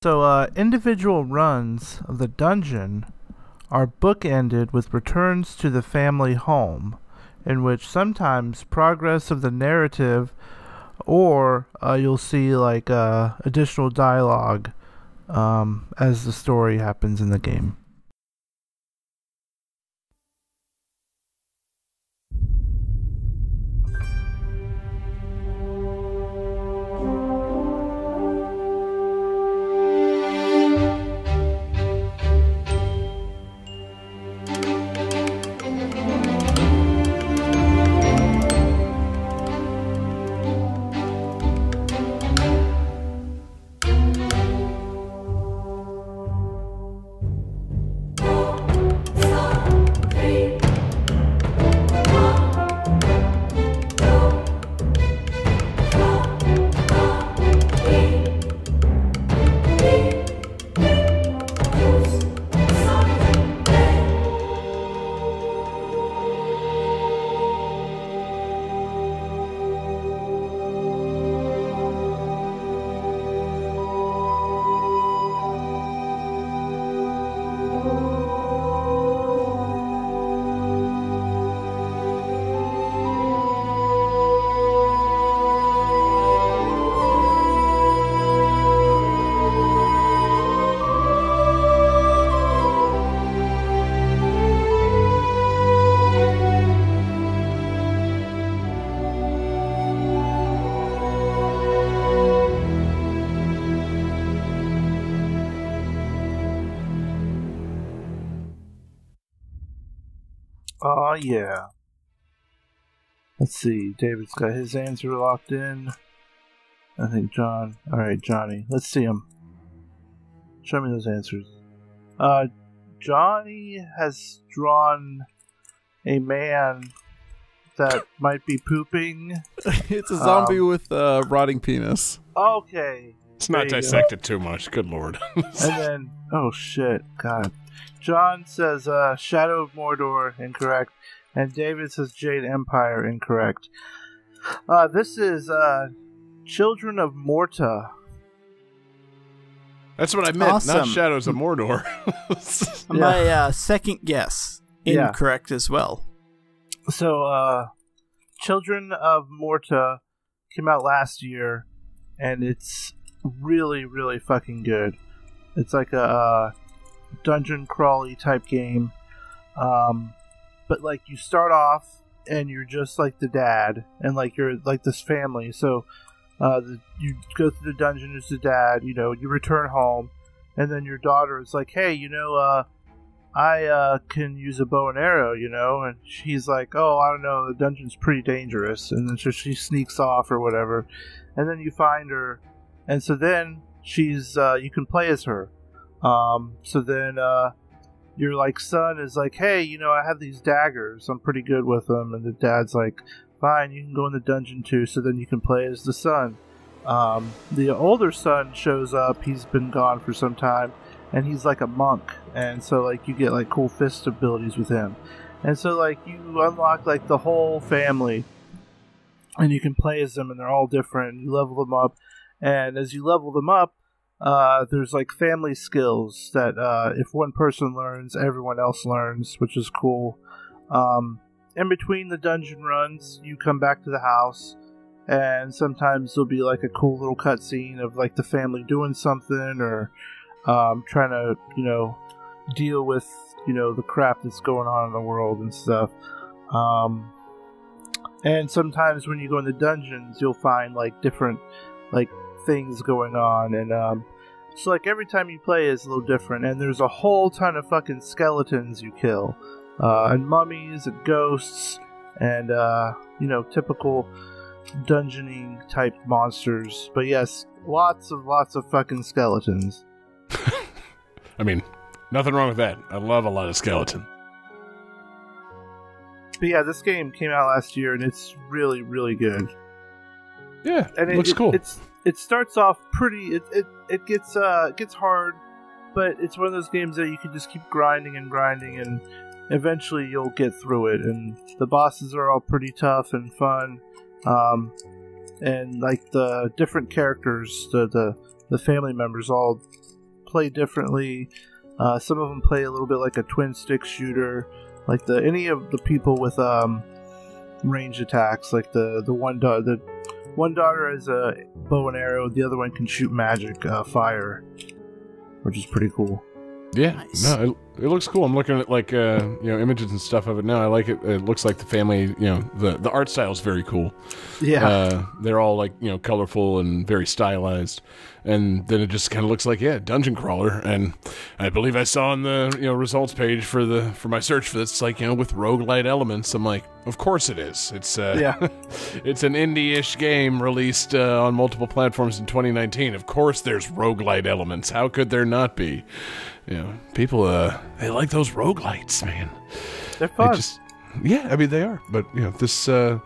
So, uh, individual runs of the dungeon are bookended with returns to the family home, in which sometimes progress of the narrative or uh, you'll see like uh, additional dialogue um, as the story happens in the game. Let's see. David's got his answer locked in. I think John. All right, Johnny. Let's see him. Show me those answers. Uh, Johnny has drawn a man that might be pooping. it's a zombie Um, with a rotting penis. Okay. Let's not dissected go. too much. Good lord. And then, oh shit, God. John says uh, Shadow of Mordor incorrect, and David says Jade Empire incorrect. Uh, this is uh, Children of Morta. That's what I meant. Not Shadows of Mordor. My uh, second guess Yeah. incorrect as well. So, uh, Children of Morta came out last year, and it's really, really fucking good. It's like a uh, dungeon crawly type game, um, but like you start off and you're just like the dad, and like you're like this family. So, uh, the, you go through the dungeon as the dad. You know, you return home, and then your daughter is like, "Hey, you know, uh, I uh, can use a bow and arrow, you know. And she's like, oh, I don't know, the dungeon's pretty dangerous. And then so she sneaks off or whatever. And then you find her. And so then she's, uh, you can play as her. Um, so then uh, your like son is like, hey, you know, I have these daggers. I'm pretty good with them. And the dad's like, fine, you can go in the dungeon too. So then you can play as the son. Um, the older son shows up. He's been gone for some time and he's like a monk and so like you get like cool fist abilities with him and so like you unlock like the whole family and you can play as them and they're all different you level them up and as you level them up uh, there's like family skills that uh, if one person learns everyone else learns which is cool. Um, in between the dungeon runs you come back to the house and sometimes there'll be like a cool little cutscene of like the family doing something or um, trying to you know deal with you know the crap that's going on in the world and stuff. Um, and sometimes when you go in the dungeons you'll find like different like things going on and um, so like every time you play is a little different and there's a whole ton of fucking skeletons you kill uh, and mummies and ghosts and uh, you know typical dungeoning type monsters but yes lots of lots of fucking skeletons I mean, nothing wrong with that. I love a lot of skeleton. But yeah, this game came out last year and it's really, really good. Yeah, And it looks it- cool. It's it starts off pretty. It it, it gets uh it gets hard, but it's one of those games that you can just keep grinding and grinding, and eventually you'll get through it. And the bosses are all pretty tough and fun. Um, and like the different characters, the the the family members all play differently. Uh, some of them play a little bit like a twin stick shooter, like the any of the people with um, range attacks. Like the the one daughter, the one daughter has a bow and arrow. The other one can shoot magic uh, fire, which is pretty cool. Yeah, Nice. no, it, it looks cool. I'm looking at like uh, you know images and stuff of it now. I like it. It looks like the family. You know, the the art style is very cool. Yeah, Uh, they're all like you know colorful and very stylized, and then it just kind of looks like yeah, dungeon crawler. And I believe I saw on the you know results page for the for my search for this, it's like you know with roguelite elements. I'm like, of course it is. It's uh, Yeah. it's an indie-ish game released uh, on multiple platforms in 2019. Of course, there's roguelite elements. How could there not be? You know, people uh, they like those roguelites, man. they're fun. just, yeah, I mean they are, but you know this. Uh,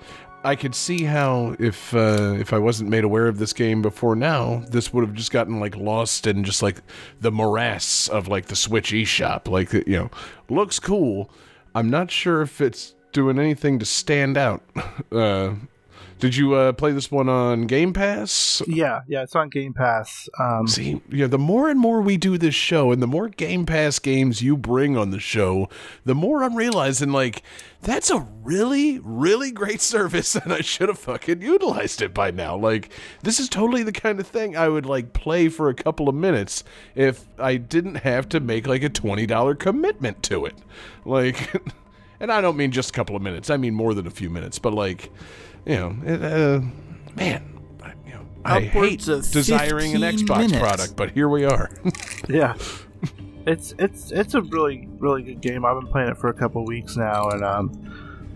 I could see how if uh, if I wasn't made aware of this game before now, this would have just gotten like lost in just like the morass of like the Switch eShop. Like you know, looks cool. I'm not sure if it's doing anything to stand out. Uh, did you uh, play this one on Game Pass? yeah, yeah, it's on Game Pass. Um, See, yeah, the more and more we do this show, and the more Game Pass games you bring on the show, the more I'm realizing like that's a really, really great service, and I should have fucking utilized it by now. Like, this is totally the kind of thing I would like play for a couple of minutes if I didn't have to make like a twenty dollar commitment to it. Like, and I don't mean just a couple of minutes; I mean more than a few minutes. But like, you know, it, uh, man. I- You know, I hate Upwards of desiring an 15 Xbox minutes. product, but here we are. yeah, it's it's it's a really really good game. I've been playing it for a couple weeks now, and um,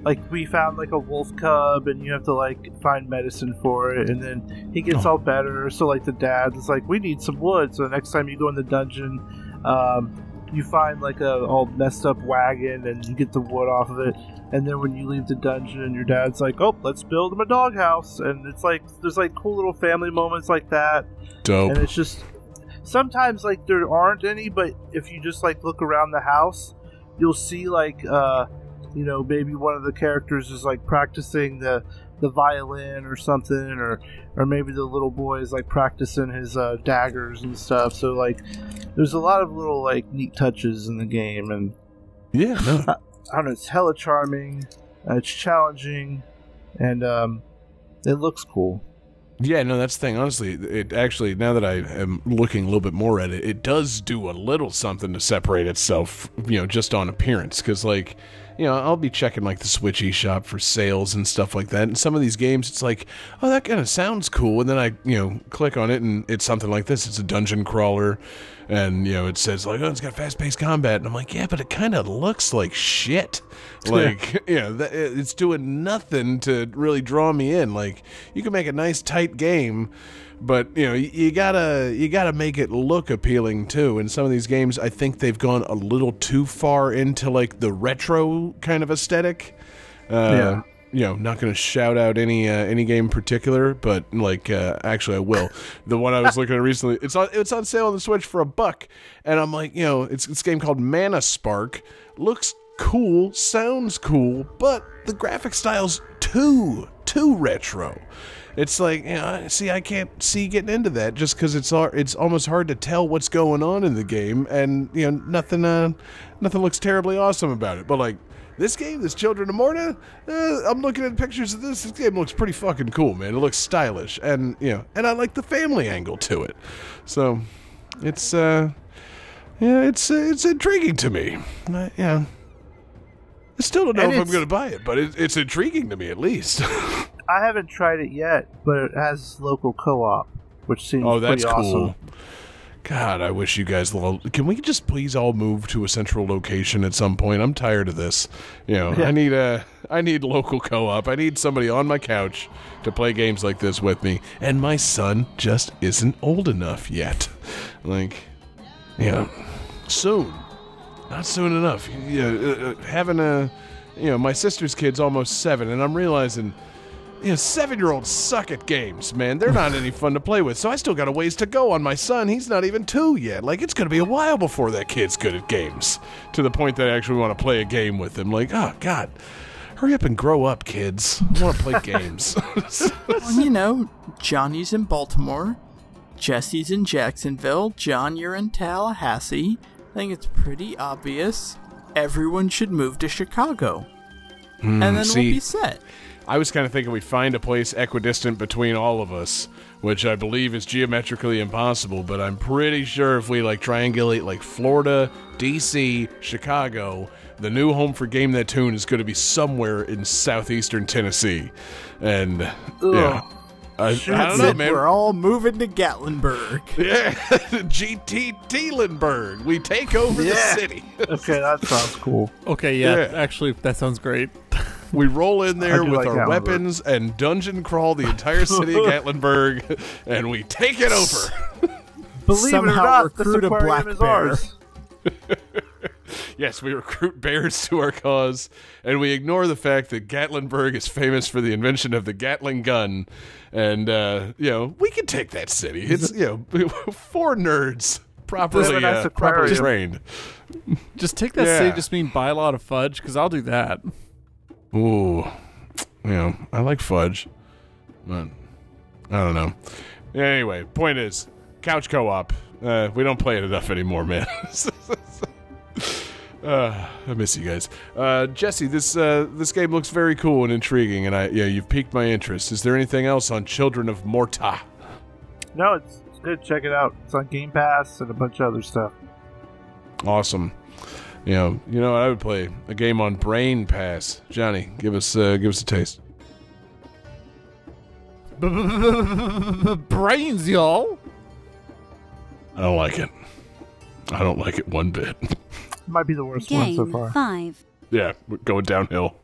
like we found like a wolf cub, and you have to like find medicine for it, and then he gets all better. So like the dad is like, we need some wood. So the next time you go in the dungeon, um, you find like a all messed up wagon, and you get the wood off of it. And then when you leave the dungeon, and your dad's like, "Oh, let's build him a doghouse," and it's like there's like cool little family moments like that Dope. and it's just sometimes like there aren't any but if you just like look around the house you'll see like uh you know maybe one of the characters is like practicing the the violin or something or or maybe the little boy is like practicing his uh, daggers and stuff so like there's a lot of little like neat touches in the game and Yeah, no. I don't know it's hella charming uh, it's challenging and um it looks cool Yeah, no, that's the thing. Honestly, it actually now that I am looking a little bit more at it, it does do a little something to separate itself, you know, just on appearance. Because like, you know, I'll be checking like the Switch eShop for sales and stuff like that. And some of these games, it's like, oh, that kind of sounds cool. And then I, you know, click on it and it's something like this. It's a dungeon crawler, and you know, it says like, oh, it's got fast-paced combat, and I'm like, yeah, but it kind of looks like shit. Like, you know, that, it's doing nothing to really draw me in. Like, you can make a nice tight game, but you know, you, you gotta you gotta make it look appealing too. And some of these games, I think they've gone a little too far into like the retro kind of aesthetic. Uh, Yeah. You know, not going to shout out any uh, any game in particular, but like uh, actually I will. the one I was looking at recently, it's on it's on sale on the Switch for a buck, and I'm like, you know, it's this game called Mana Spark. Looks cool, sounds cool, but the graphic style's too too retro. It's like, you know, see, I can't see getting into that just because it's it's almost hard to tell what's going on in the game, and you know, nothing uh, nothing looks terribly awesome about it. But like this game, this Children of Morta, uh, I'm looking at pictures of this. This game looks pretty fucking cool, man. It looks stylish, and you know, and I like the family angle to it. So it's uh, yeah, it's uh, it's intriguing to me. Uh, yeah. I still don't know And if I'm going to buy it, but it, it's intriguing to me at least. I haven't tried it yet, but it has local co-op, which seems Oh, that's pretty cool. awesome. God, I wish you guys. lo- Can we just please all move to a central location at some point? I'm tired of this. You know, Yeah. I need a, I need local co-op. I need somebody on my couch to play games like this with me. And my son just isn't old enough yet. Like, you know, soon, not soon enough. You know, uh, uh, having a, you know, my sister's kid's almost seven, and I'm realizing you know, seven year olds suck at games, man. They're not any fun to play with. So I still got a ways to go on my son. He's not even two yet. Like, it's going to be a while before that kid's good at games to the point that I actually want to play a game with him. Like, oh, God, hurry up and grow up, kids. I want to play games. Well, you know, Johnny's in Baltimore. Jesse's in Jacksonville. John, you're in Tallahassee. I think it's pretty obvious. Everyone should move to Chicago. and then Hmm, see- we'll be set. I was kind of thinking we find a place equidistant between all of us, which I believe is geometrically impossible, but I'm pretty sure if we like triangulate like Florida, DC, Chicago, the new home for Game That Tune is going to be somewhere in southeastern Tennessee. And yeah. I, I don't know, it. man. We're all moving to Gatlinburg. Yeah, GT Teelenberg. We take over the city. Okay, that sounds cool. Okay, yeah, Yeah. actually, that sounds great. We roll in there with like our Gatlinburg. weapons and dungeon crawl the entire city of Gatlinburg, and we take it over. Believe it or not, this recruit a black is bear. Ours. Yes, we recruit bears to our cause, and we ignore the fact that Gatlinburg is famous for the invention of the Gatling gun. And, uh, you know, we can take that city. It's, you know, four nerds properly, They have a nice uh, properly trained. Just take that Yeah. city, just mean buy a lot of fudge, because I'll do that. Ooh, you know, I like fudge, but I don't know. Anyway, point is, couch co-op. Uh, we don't play it enough anymore, man. uh, I miss you guys. Uh, Jesse, this uh, this game looks very cool and intriguing, and I yeah, you've piqued my interest. Is there anything else on Children of Morta? No, it's, it's good. Check it out. It's on Game Pass and a bunch of other stuff. Awesome. You know, you know, I would play a game on Brain Pass. Johnny, give us uh, give us a taste. Brains, y'all. I don't like it. I don't like it one bit. Might be the worst one so Game far. 5. Yeah, we're going downhill.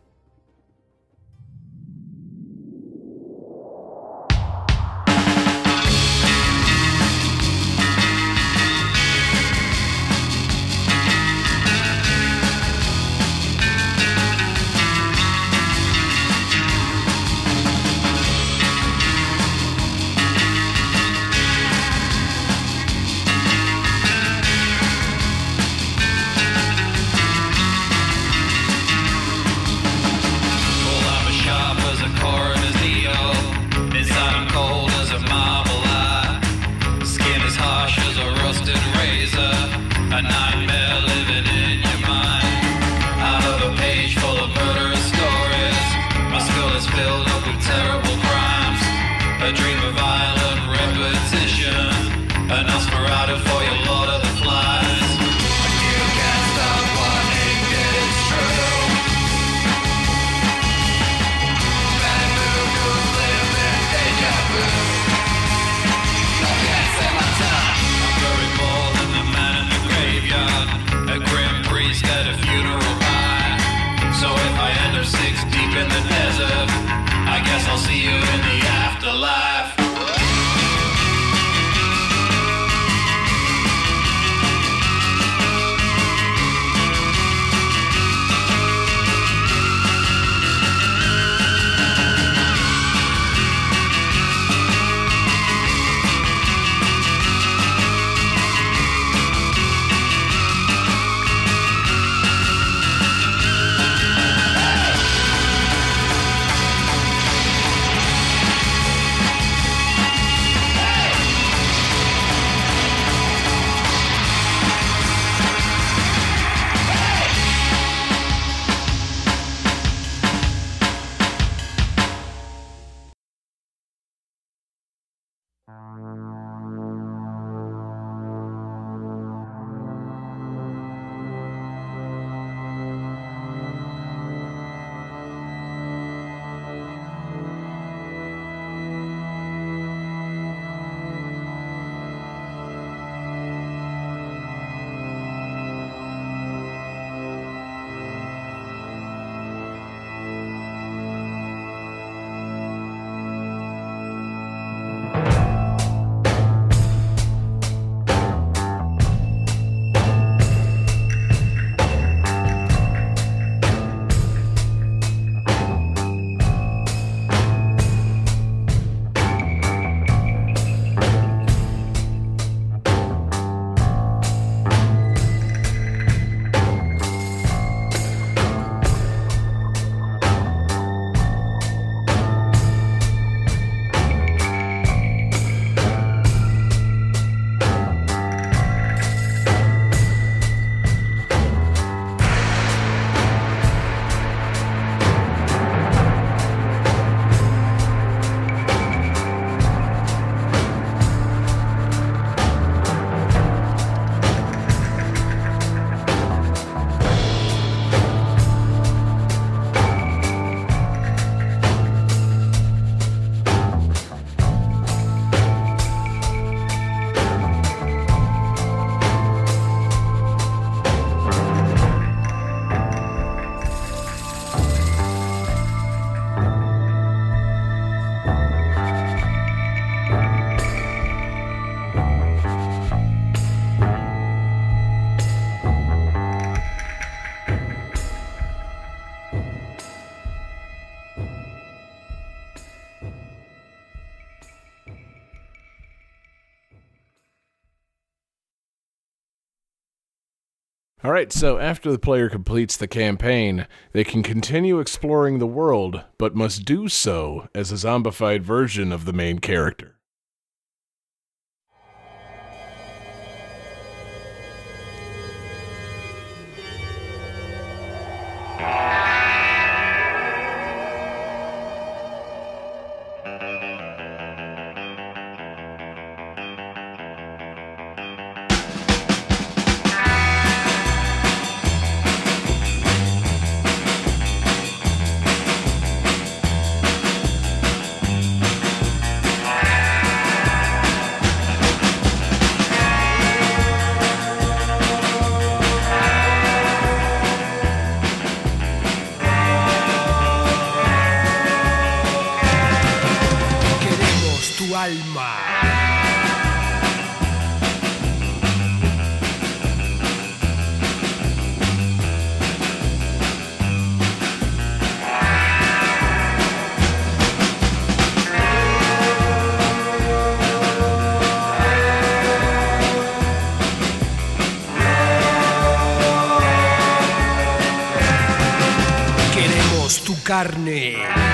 Right, so after the player completes the campaign, they can continue exploring the world, but must do so as a zombified version of the main character. Carne.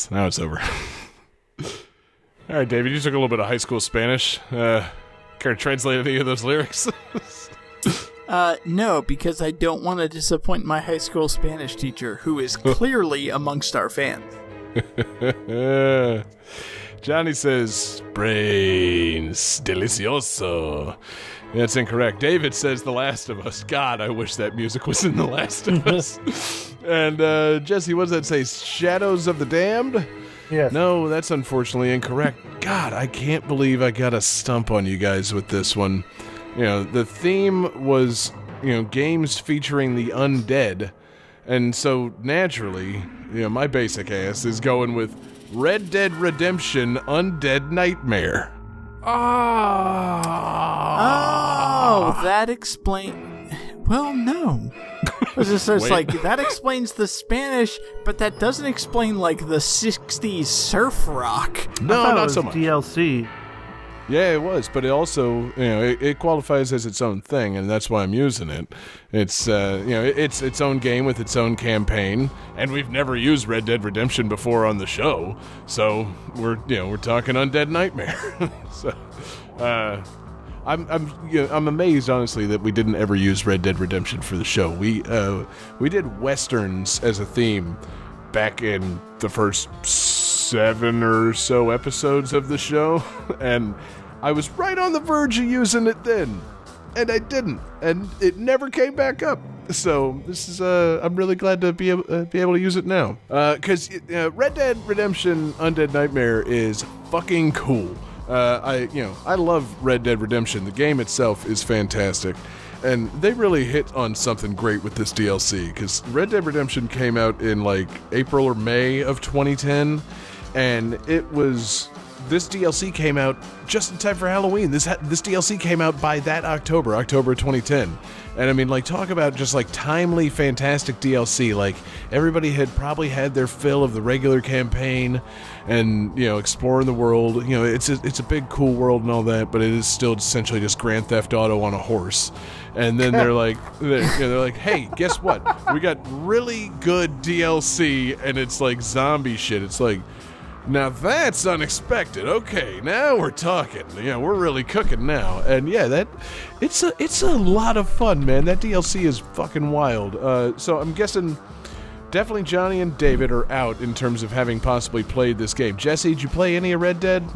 Is. Now it's over. All right, David, you took a little bit of high school Spanish. Uh, care to translate any of those lyrics? Uh, no, because I don't want to disappoint my high school Spanish teacher, who is clearly amongst our fans. Johnny says, brains, delicioso. That's incorrect. David says The Last of Us. God, I wish that music was in The Last of Us. And uh, Jesse, what does that say? Shadows of the Damned? Yes. No, that's unfortunately incorrect. God, I can't believe I got a stump on you guys with this one. You know, the theme was, you know, games featuring the undead. And so naturally, you know, my basic ass is going with Red Dead Redemption Undead Nightmare. Oh, that explain. Well, no. It's just it's like that explains the Spanish, but that doesn't explain like the '60s surf rock. No, I thought it not was so much. DLC. Yeah, it was, but it also, you know, it, it qualifies as its own thing, and that's why I'm using it. It's, uh, you know, it's its own game with its own campaign, and we've never used Red Dead Redemption before on the show, so we're, you know, we're talking Undead Nightmare. so, uh, I'm, I'm, you know, I'm amazed, honestly, that we didn't ever use Red Dead Redemption for the show. We, uh, we did westerns as a theme back in the first seven or so episodes of the show, and I was right on the verge of using it then. and I didn't, and it never came back up. So this is uh, I'm really glad to be able, uh, be able to use it now. Because uh, Red Dead Redemption Undead Nightmare is fucking cool. Uh, I you know I love Red Dead Redemption. The game itself is fantastic. And they really hit on something great with this DLC because Red Dead Redemption came out in like April or May of 2010, and it was this DLC came out just in time for Halloween. This this DLC came out by that October, October 2010. And I mean, like, talk about just like timely, fantastic DLC. Like, everybody had probably had their fill of the regular campaign and, you know, exploring the world. You know, it's a, it's a big, cool world and all that, but it is still essentially just Grand Theft Auto on a horse. And then they're like, they're, you know, they're like, hey, guess what? We got really good DLC, and it's like zombie shit. It's like, now that's unexpected. Okay, now we're talking. Yeah, we're really cooking now. And yeah, that it's a it's a lot of fun, man. That DLC is fucking wild. Uh, so I'm guessing definitely Johnny and David are out in terms of having possibly played this game. Jesse, did you play any of Red Dead?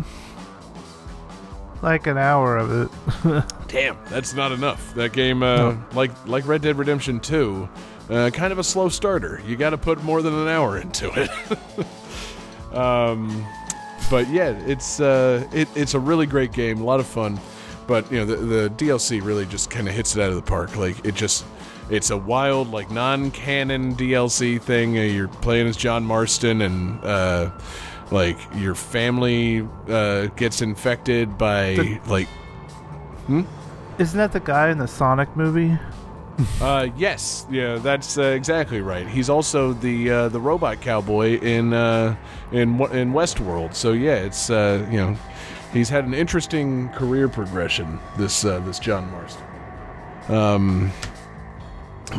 Like an hour of it. Damn, that's not enough. That game, uh, like like Red Dead Redemption 2, uh, kind of a slow starter. You got to put more than an hour into it. um, but yeah, it's uh, it, it's a really great game, a lot of fun. But you know, the, the DLC really just kind of hits it out of the park. Like it just, it's a wild, like non-canon DLC thing. Uh, You're playing as John Marston, and uh, like your family uh, gets infected by The- like Isn't that the guy in the Sonic movie? Uh, yes, yeah, that's uh, exactly right. He's also the uh, the robot cowboy in uh, in in Westworld. So yeah, it's uh, you know, he's had an interesting career progression. This uh, this John Marston. Um,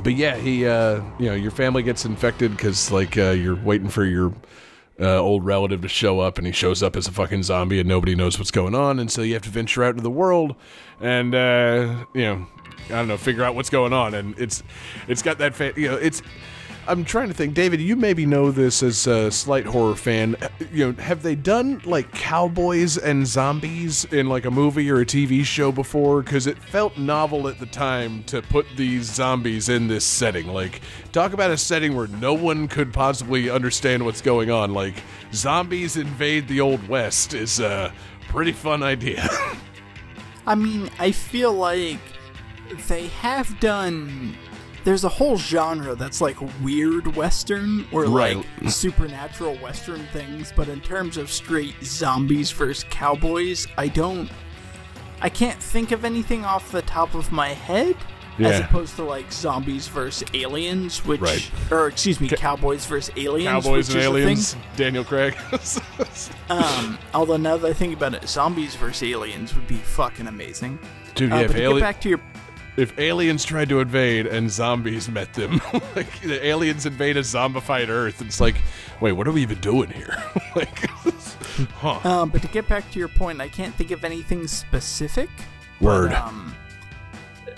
but yeah, he uh, you know, your family gets infected because like uh, you're waiting for your uh, old relative to show up, and he shows up as a fucking zombie, and nobody knows what's going on, and so you have to venture out into the world, and uh, you know, I don't know, figure out what's going on, and it's it's got that fa- you know, it's. I'm trying to think, David. You maybe know this as a slight horror fan. You know, have they done like cowboys and zombies in like a movie or a TV show before? Because it felt novel at the time to put these zombies in this setting. Like, talk about a setting where no one could possibly understand what's going on. Like, zombies invade the old west is a pretty fun idea. I mean, I feel like they have done. There's a whole genre that's like weird Western or Right. like supernatural Western things, but in terms of straight zombies versus cowboys, I don't. I can't think of anything off the top of my head. As opposed to like zombies versus aliens, which, Right. or excuse me, cowboys versus aliens, Cowboys which and is aliens. Daniel Craig. Um, although now that I think about it, zombies versus aliens would be fucking amazing. Dude, Uh, yeah, but if to ali- get back to your if aliens tried to invade and zombies met them, like the aliens invade a zombified Earth, it's like, wait, what are we even doing here? like, huh? Um, but to get back to your point, I can't think of anything specific. but, Word. um,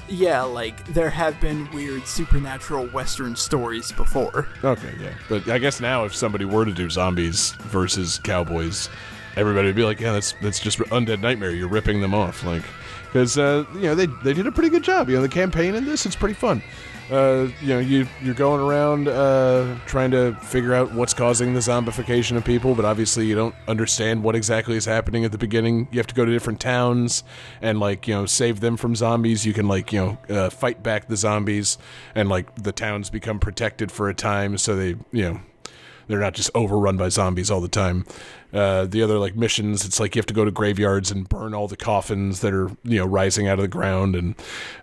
yeah, like there have been weird supernatural Western stories before. Okay, yeah, but I guess now if somebody were to do zombies versus cowboys, everybody would be like, yeah, that's that's just undead nightmare. You're ripping them off, like, because uh, you know they they did a pretty good job. You know, the campaign in this it's pretty fun. Uh, you know, you you're going around uh, trying to figure out what's causing the zombification of people, but obviously you don't understand what exactly is happening at the beginning. You have to go to different towns and like you know save them from zombies. You can like you know uh, fight back the zombies, and like the towns become protected for a time, so they you know they're not just overrun by zombies all the time. Uh, the other like missions, it's like you have to go to graveyards and burn all the coffins that are you know rising out of the ground, and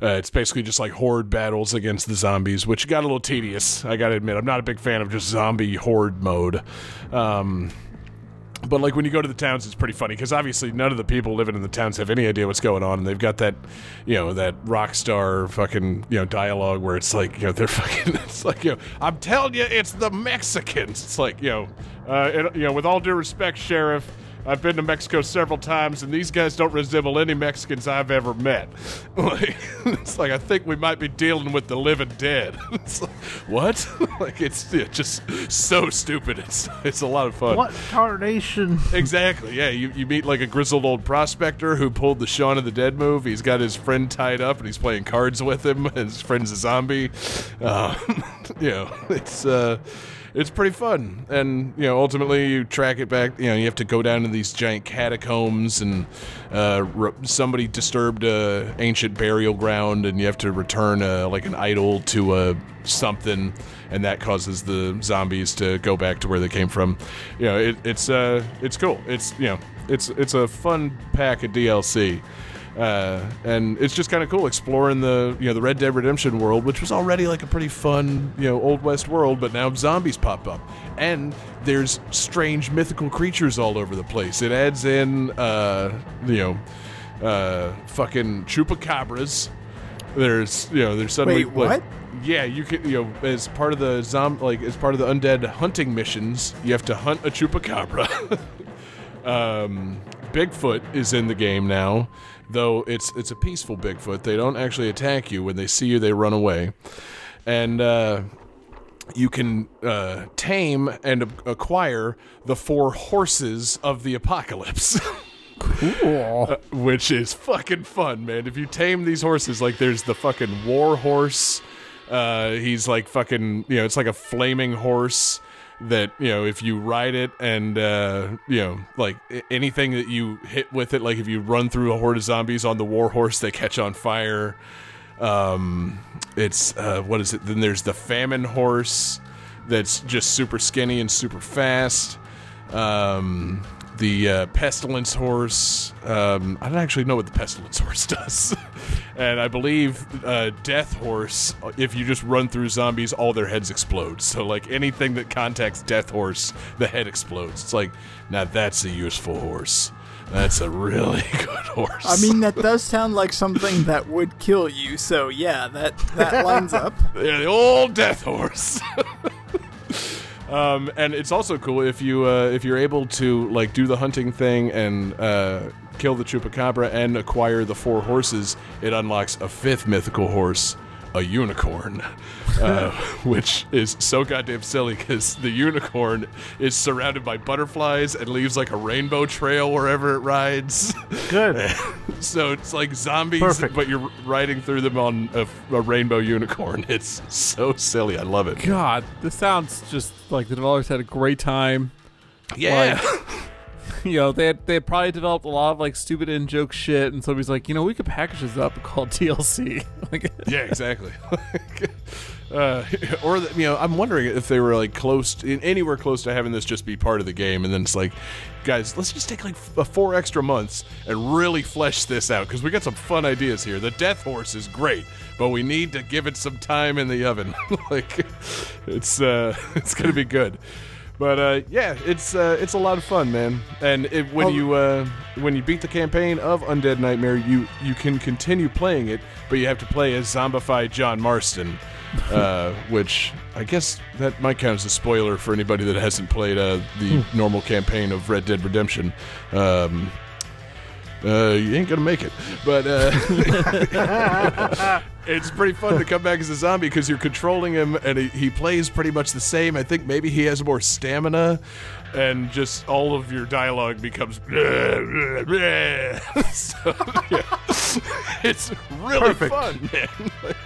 uh, it's basically just like horde battles against the zombies, which got a little tedious. I got to admit, I'm not a big fan of just zombie horde mode. Um, but like when you go to the towns, it's pretty funny because obviously none of the people living in the towns have any idea what's going on, and they've got that, you know, that rock star fucking you know dialogue where it's like you know they're fucking it's like you know I'm telling you it's the Mexicans. It's like you know, uh, and, you know with all due respect, sheriff. I've been to Mexico several times, and these guys don't resemble any Mexicans I've ever met. Like, it's like I think we might be dealing with the living dead. It's like, what? like it's yeah, just so stupid. It's it's a lot of fun. What tarnation? Exactly. Yeah, you, you meet like a grizzled old prospector who pulled the Shaun of the Dead move. He's got his friend tied up and he's playing cards with him. And his friend's a zombie. Uh, you know, it's uh, it's pretty fun. And you know, ultimately you track it back. You know, you have to go down to these giant catacombs and uh, re- somebody disturbed a ancient burial ground, and you have to return uh, like an idol to uh, something. And that causes the zombies to go back to where they came from. You know, it, it's uh, it's cool. It's you know, it's it's a fun pack of DLC. Uh, and it's just kind of cool exploring the you know the Red Dead Redemption world, which was already like a pretty fun you know old west world, but now zombies pop up, and there's strange mythical creatures all over the place. It adds in uh, you know uh, fucking chupacabras. There's you know there's suddenly Wait, like, what? yeah, you can you know as part of the zom like as part of the undead hunting missions, you have to hunt a chupacabra. um, Bigfoot is in the game now, though it's it's a peaceful Bigfoot. They don't actually attack you. When they see you, they run away, and uh, you can uh, tame and acquire the four horses of the apocalypse. Cool. Uh, which is fucking fun, man. If you tame these horses, like there's the fucking war horse. Uh, he's like fucking, you know, it's like a flaming horse that you know if you ride it and uh, you know like anything that you hit with it, like if you run through a horde of zombies on the war horse, they catch on fire. Um, it's uh, what is it? Then there's the famine horse that's just super skinny and super fast. Um, the uh, pestilence horse. Um, I don't actually know what the pestilence horse does, and I believe uh, death horse. If you just run through zombies, all their heads explode. So like anything that contacts death horse, the head explodes. It's like now that's a useful horse. That's a really good horse. I mean, that does sound like something that would kill you. So yeah, that that lines up. Yeah, the old death horse. um, and it's also cool if you uh, if you're able to like do the hunting thing and uh, kill the chupacabra and acquire the four horses. It unlocks a fifth mythical horse, a unicorn, uh, which is so goddamn silly because the unicorn is surrounded by butterflies and leaves like a rainbow trail wherever it rides. Good. so it's like zombies, Perfect. but you're riding through them on a, a rainbow unicorn. It's so silly. I love it. God, this sounds just like the developers had a great time. Yeah. You know, they had, they had probably developed a lot of like stupid in joke shit, and somebody's like, you know, we could package this up and call DLC. like, yeah, exactly. uh, or the, you know, I'm wondering if they were like close, in anywhere close to having this just be part of the game, and then it's like, guys, let's just take like f- four extra months and really flesh this out because we got some fun ideas here. The Death Horse is great, but we need to give it some time in the oven. like, it's uh, it's gonna be good. But uh, yeah, it's uh, it's a lot of fun, man. And it, when Oh. you uh, when you beat the campaign of Undead Nightmare, you you can continue playing it, but you have to play as zombified John Marston, uh, which I guess that might count as a spoiler for anybody that hasn't played uh, the normal campaign of Red Dead Redemption. Um, uh, you ain't gonna make it, but uh, it's pretty fun to come back as a zombie because you're controlling him and he, he plays pretty much the same. I think maybe he has more stamina, and just all of your dialogue becomes. so, yeah. It's really Perfect. fun, man. Like,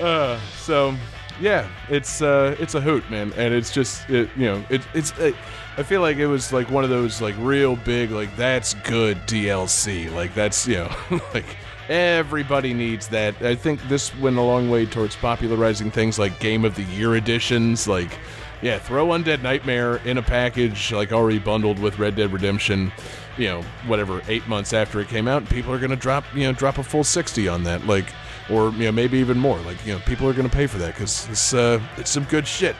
uh, so yeah, it's uh, it's a hoot, man, and it's just it, you know it, it's. It, I feel like it was like one of those like real big like that's good DLC. Like that's you know like everybody needs that. I think this went a long way towards popularizing things like Game of the Year editions. Like yeah, throw Undead Nightmare in a package like already bundled with Red Dead Redemption. You know, whatever eight months after it came out, and people are gonna drop you know drop a full sixty on that. Like or you know maybe even more. Like you know people are gonna pay for that because it's uh, it's some good shit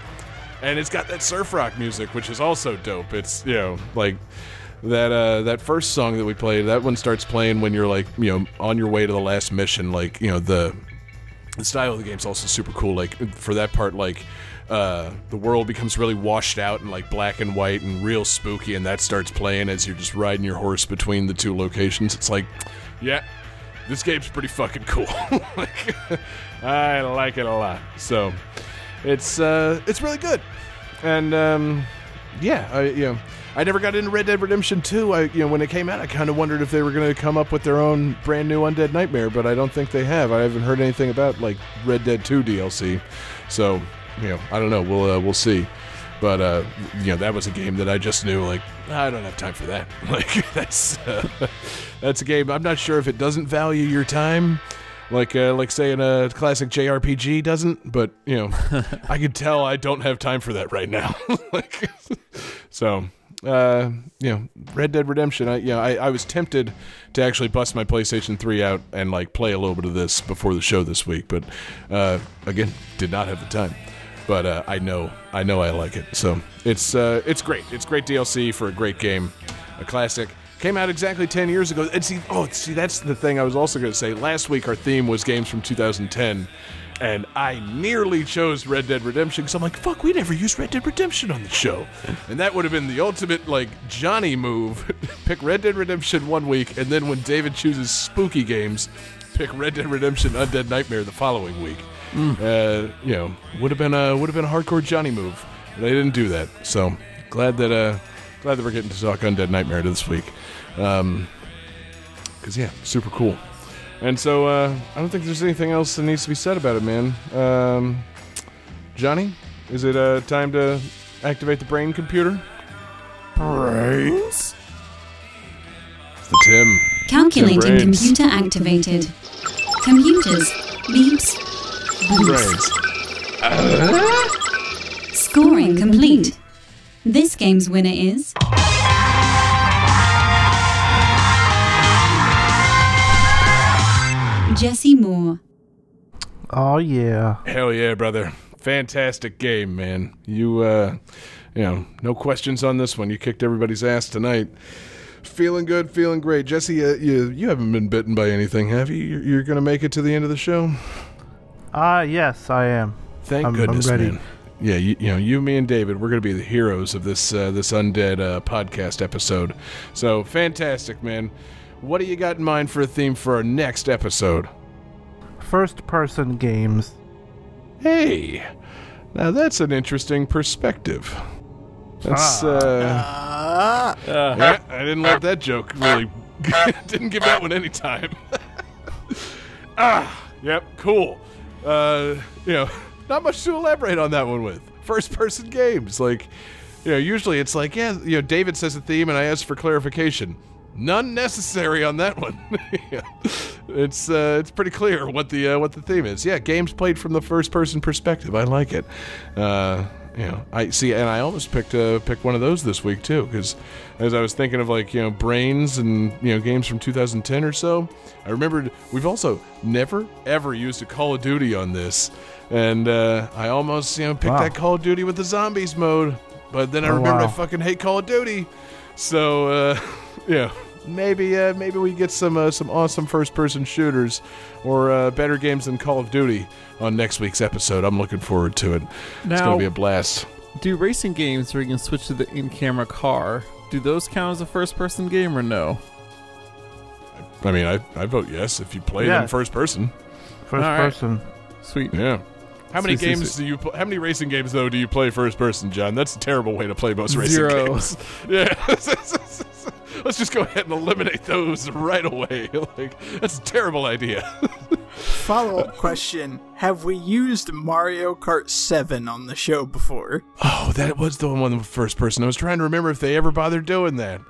and it's got that surf rock music, which is also dope. It's you know like that uh, that first song that we played. That one starts playing when you're like you know on your way to the last mission. Like you know the the style of the game's also super cool. Like for that part, like uh, the world becomes really washed out and like black and white and real spooky, and that starts playing as you're just riding your horse between the two locations. It's like, yeah, this game's pretty fucking cool. like, I like it a lot. So it's uh, it's really good, and um, yeah, I you know. I never got into Red Dead Redemption 2. I, you know, when it came out, I kind of wondered if they were going to come up with their own brand new Undead Nightmare, but I don't think they have. I haven't heard anything about like Red Dead 2 DLC. So, you know, I don't know. We'll uh, we'll see. But uh, you know, that was a game that I just knew like I don't have time for that. Like that's uh, that's a game. I'm not sure if it doesn't value your time. Like, uh, like saying a classic JRPG doesn't, but you know, I can tell I don't have time for that right now. like, so uh, you know, Red Dead Redemption. I, you know, I, I was tempted to actually bust my PlayStation 3 out and like play a little bit of this before the show this week, but uh, again, did not have the time. But uh, I know, I know, I like it. So it's uh, it's great. It's great DLC for a great game, a classic. Came out exactly 10 years ago. And see, oh, see, that's the thing I was also going to say. Last week, our theme was games from 2010 and I nearly chose Red Dead Redemption because I'm like, fuck, we never used Red Dead Redemption on the show. And that would have been the ultimate, like, Johnny move. pick Red Dead Redemption one week, and then when David chooses spooky games, pick Red Dead Redemption Undead Nightmare the following week. Uh, you know, would have been a would have been a hardcore Johnny move. But I didn't do that. So glad that uh glad that we're getting to talk Undead Nightmare this week. Um, cause yeah, super cool. And so uh, I don't think there's anything else that needs to be said about it, man. Um, Johnny, is it uh, time to activate the brain computer? Brains? It's the Tim. Calculating Tim computer activated. Computers. Beeps. Boops. Brains. Scoring complete. This game's winner is. Jesse Moore. Oh yeah. Hell yeah, brother. Fantastic game, man. You, uh, you know, no questions on this one. You kicked everybody's ass tonight. Feeling good, feeling great. Jesse, uh, you, you haven't been bitten by anything, have you? You're, you're going to make it to the end of the show? Ah, yes, I am. Thank I'm- I'm goodness, ready. man. Yeah, you, you know, you, me, and David, we're going to be the heroes of this uh, this undead uh, podcast episode. So fantastic, man. What do you got in mind for a theme for our next episode? First person games. Hey, now that's an interesting perspective. That's uh, Ah, yeah, I didn't let that joke really didn't give that one any time. ah, yep, cool. Uh, you know, not much to elaborate on that one with. First person games, like, you know, usually it's like, yeah, you know, David says a theme and I ask for clarification. None necessary on that one. Yeah. It's uh, it's pretty clear what the uh, what the theme is. Yeah, games played from the first person perspective. I like it. Uh, you know, I see, and I almost picked uh, picked one of those this week too, because as I was thinking of like you know brains and you know games from 2010 or so, I remembered we've also never ever used a Call of Duty on this, and uh, I almost you know picked Wow. that Call of Duty with the zombies mode, but then I Oh, remembered I fucking hate Call of Duty, so uh, yeah. Maybe uh, maybe we get some uh, some awesome first person shooters or uh, better games than Call of Duty on next week's episode. I'm looking forward to it. it's gonna be a blast. Do racing games where you can switch to the in-camera car? Do those count as a first-person game or no? I mean, I, I vote yes if you play Yeah. them first person. First All right. person. Sweet. Yeah. How many Sweet, sweet, games do you? Pl- how many racing games though do you play first person, John? That's a terrible way to play most racing Zero. games. Yeah. Let's just go ahead and eliminate those right away. like that's a terrible idea. Follow up question Have we used Mario Kart 7 on the show before? Oh, that was the one with first person. I was trying to remember if they ever bothered doing that.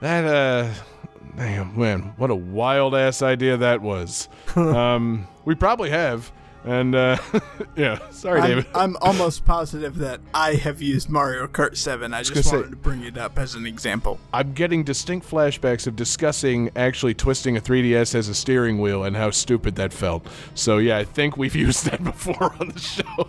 That uh damn man, what a wild ass idea that was. um we probably have. And uh yeah, sorry I'm, David. I'm almost positive that I have used Mario Kart 7. I just say- wanted to bring it up as an example. I'm getting distinct flashbacks of discussing actually twisting a 3DS as a steering wheel and how stupid that felt. So yeah, I think we've used that before on the show.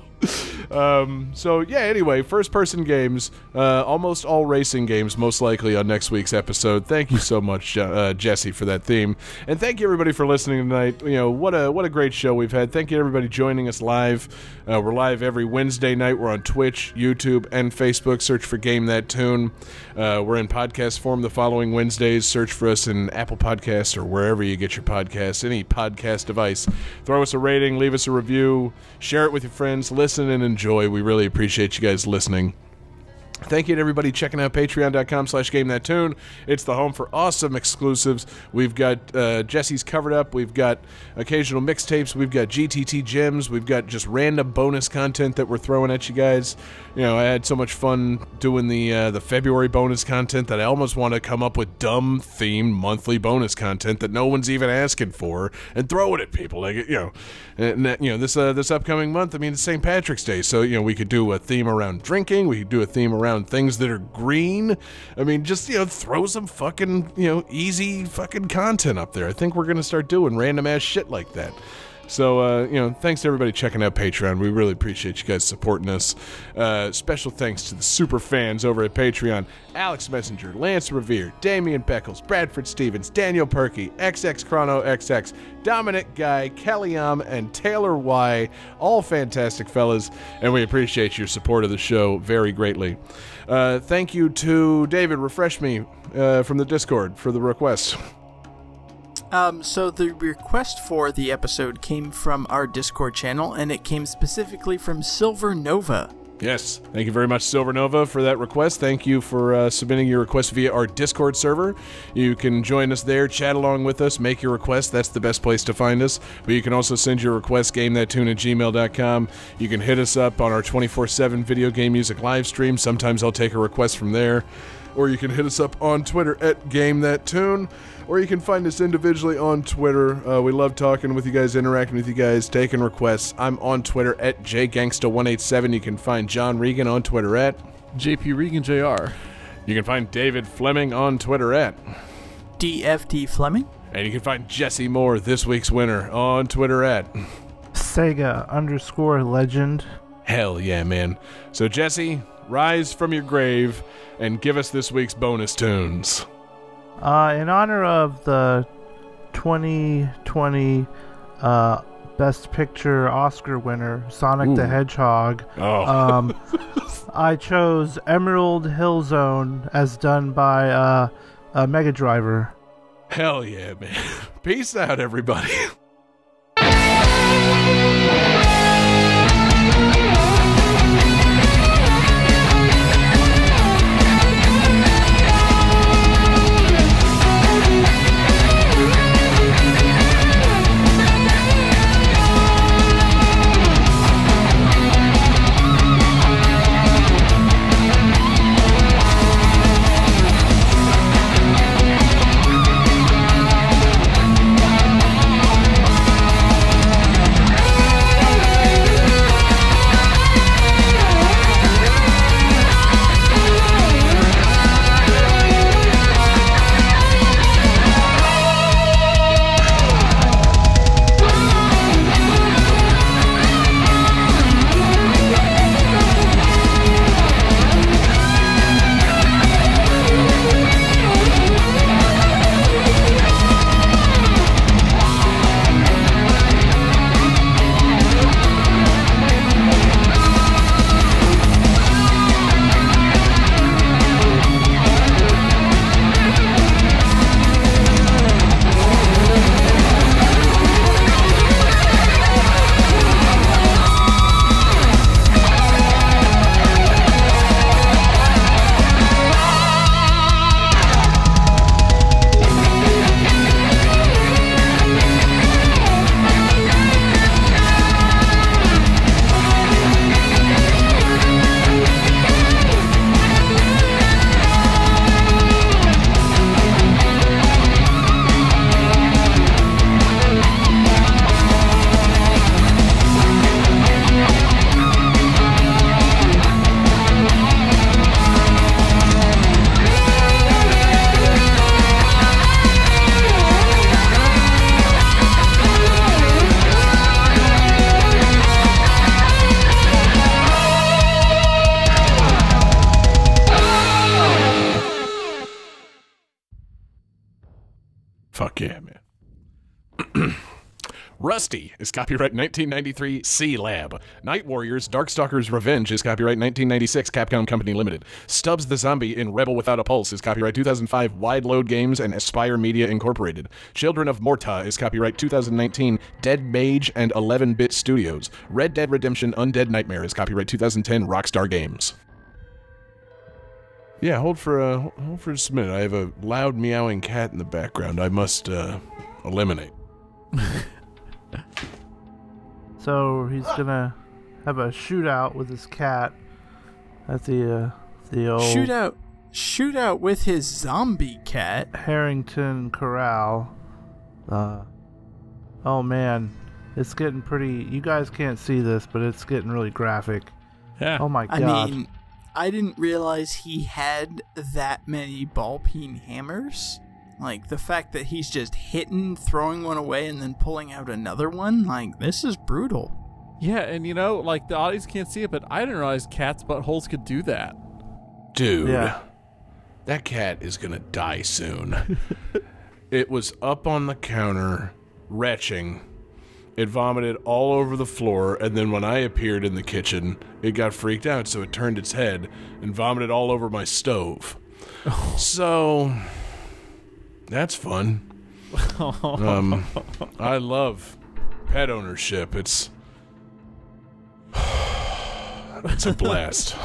Um, so yeah. Anyway, first-person games, uh, almost all racing games, most likely on next week's episode. Thank you so much, uh, Jesse, for that theme, and thank you everybody for listening tonight. You know what a what a great show we've had. Thank you everybody joining us live. Uh, we're live every Wednesday night. We're on Twitch, YouTube, and Facebook. Search for Game That Tune. Uh, we're in podcast form the following Wednesdays. Search for us in Apple Podcasts or wherever you get your podcasts, any podcast device. Throw us a rating, leave us a review, share it with your friends, listen and enjoy. We really appreciate you guys listening. Thank you to everybody checking out patreon.com slash game that tune. It's the home for awesome exclusives. We've got uh, Jesse's covered up. We've got occasional mixtapes. We've got GTT gems. We've got just random bonus content that we're throwing at you guys. You know, I had so much fun doing the uh, the February bonus content that I almost want to come up with dumb themed monthly bonus content that no one's even asking for and throw it at people. Like you know, and that, you know this uh, this upcoming month. I mean, it's St. Patrick's Day, so you know we could do a theme around drinking. We could do a theme around things that are green. I mean, just you know, throw some fucking you know easy fucking content up there. I think we're gonna start doing random ass shit like that. So, uh, you know, thanks to everybody checking out Patreon. We really appreciate you guys supporting us. Uh, special thanks to the super fans over at Patreon Alex Messenger, Lance Revere, Damian Beckles, Bradford Stevens, Daniel Perky, XX Chrono XX, Dominic Guy, Kellyanne, and Taylor Y. All fantastic fellas, and we appreciate your support of the show very greatly. Uh, thank you to David, refresh me uh, from the Discord for the request. Um, so the request for the episode came from our Discord channel, and it came specifically from Silver Nova. Yes. Thank you very much, Silver Nova, for that request. Thank you for uh, submitting your request via our Discord server. You can join us there, chat along with us, make your request. That's the best place to find us. But you can also send your request, gamethattune at gmail.com. You can hit us up on our 24 7 video game music live stream. Sometimes I'll take a request from there. Or you can hit us up on Twitter at Game That Tune or you can find us individually on Twitter. Uh, we love talking with you guys, interacting with you guys, taking requests. I'm on Twitter at jgangsta187. You can find John Regan on Twitter at JP Regan Jr. You can find David Fleming on Twitter at DFT Fleming. And you can find Jesse Moore, this week's winner, on Twitter at Sega underscore legend. Hell yeah, man. So, Jesse, rise from your grave and give us this week's bonus tunes. Uh, in honor of the 2020 uh, Best Picture Oscar winner, Sonic the Hedgehog, Oh. um, I chose Emerald Hill Zone as done by uh, uh, Mega Driver. Hell yeah, man. Peace out, everybody. copyright 1993 C Lab. Night Warriors Darkstalkers Revenge is copyright 1996 Capcom Company Limited. Stubbs the Zombie in Rebel Without a Pulse is copyright 2005 Wideload Games and Aspyr Media Incorporated. Children of Morta is copyright 2019 Dead Mage and 11 Bit Studios. Red Dead Redemption Undead Nightmare is copyright 2010 Rockstar Games. Yeah, hold for a hold for just a minute. I have a loud meowing cat in the background. I must uh, eliminate. So he's gonna have a shootout with his cat at the uh, the old Shootout, shootout with his zombie cat. Harrington Corral. Uh, oh man, it's getting pretty. You guys can't see this, but it's getting really graphic. Yeah. Oh my god. I mean, I didn't realize he had that many ball peen hammers. Like the fact that he's just hitting, throwing one away, and then pulling out another one. Like this is brutal. Yeah, and you know, like the audience can't see it, but I didn't realize cats' buttholes could do that. Dude, Yeah. that cat is gonna die soon. it was up on the counter, retching. It vomited all over the floor, and then when I appeared in the kitchen, it got freaked out, so it turned its head and vomited all over my stove. So, that's fun. um, I love pet ownership. It's it's a blast.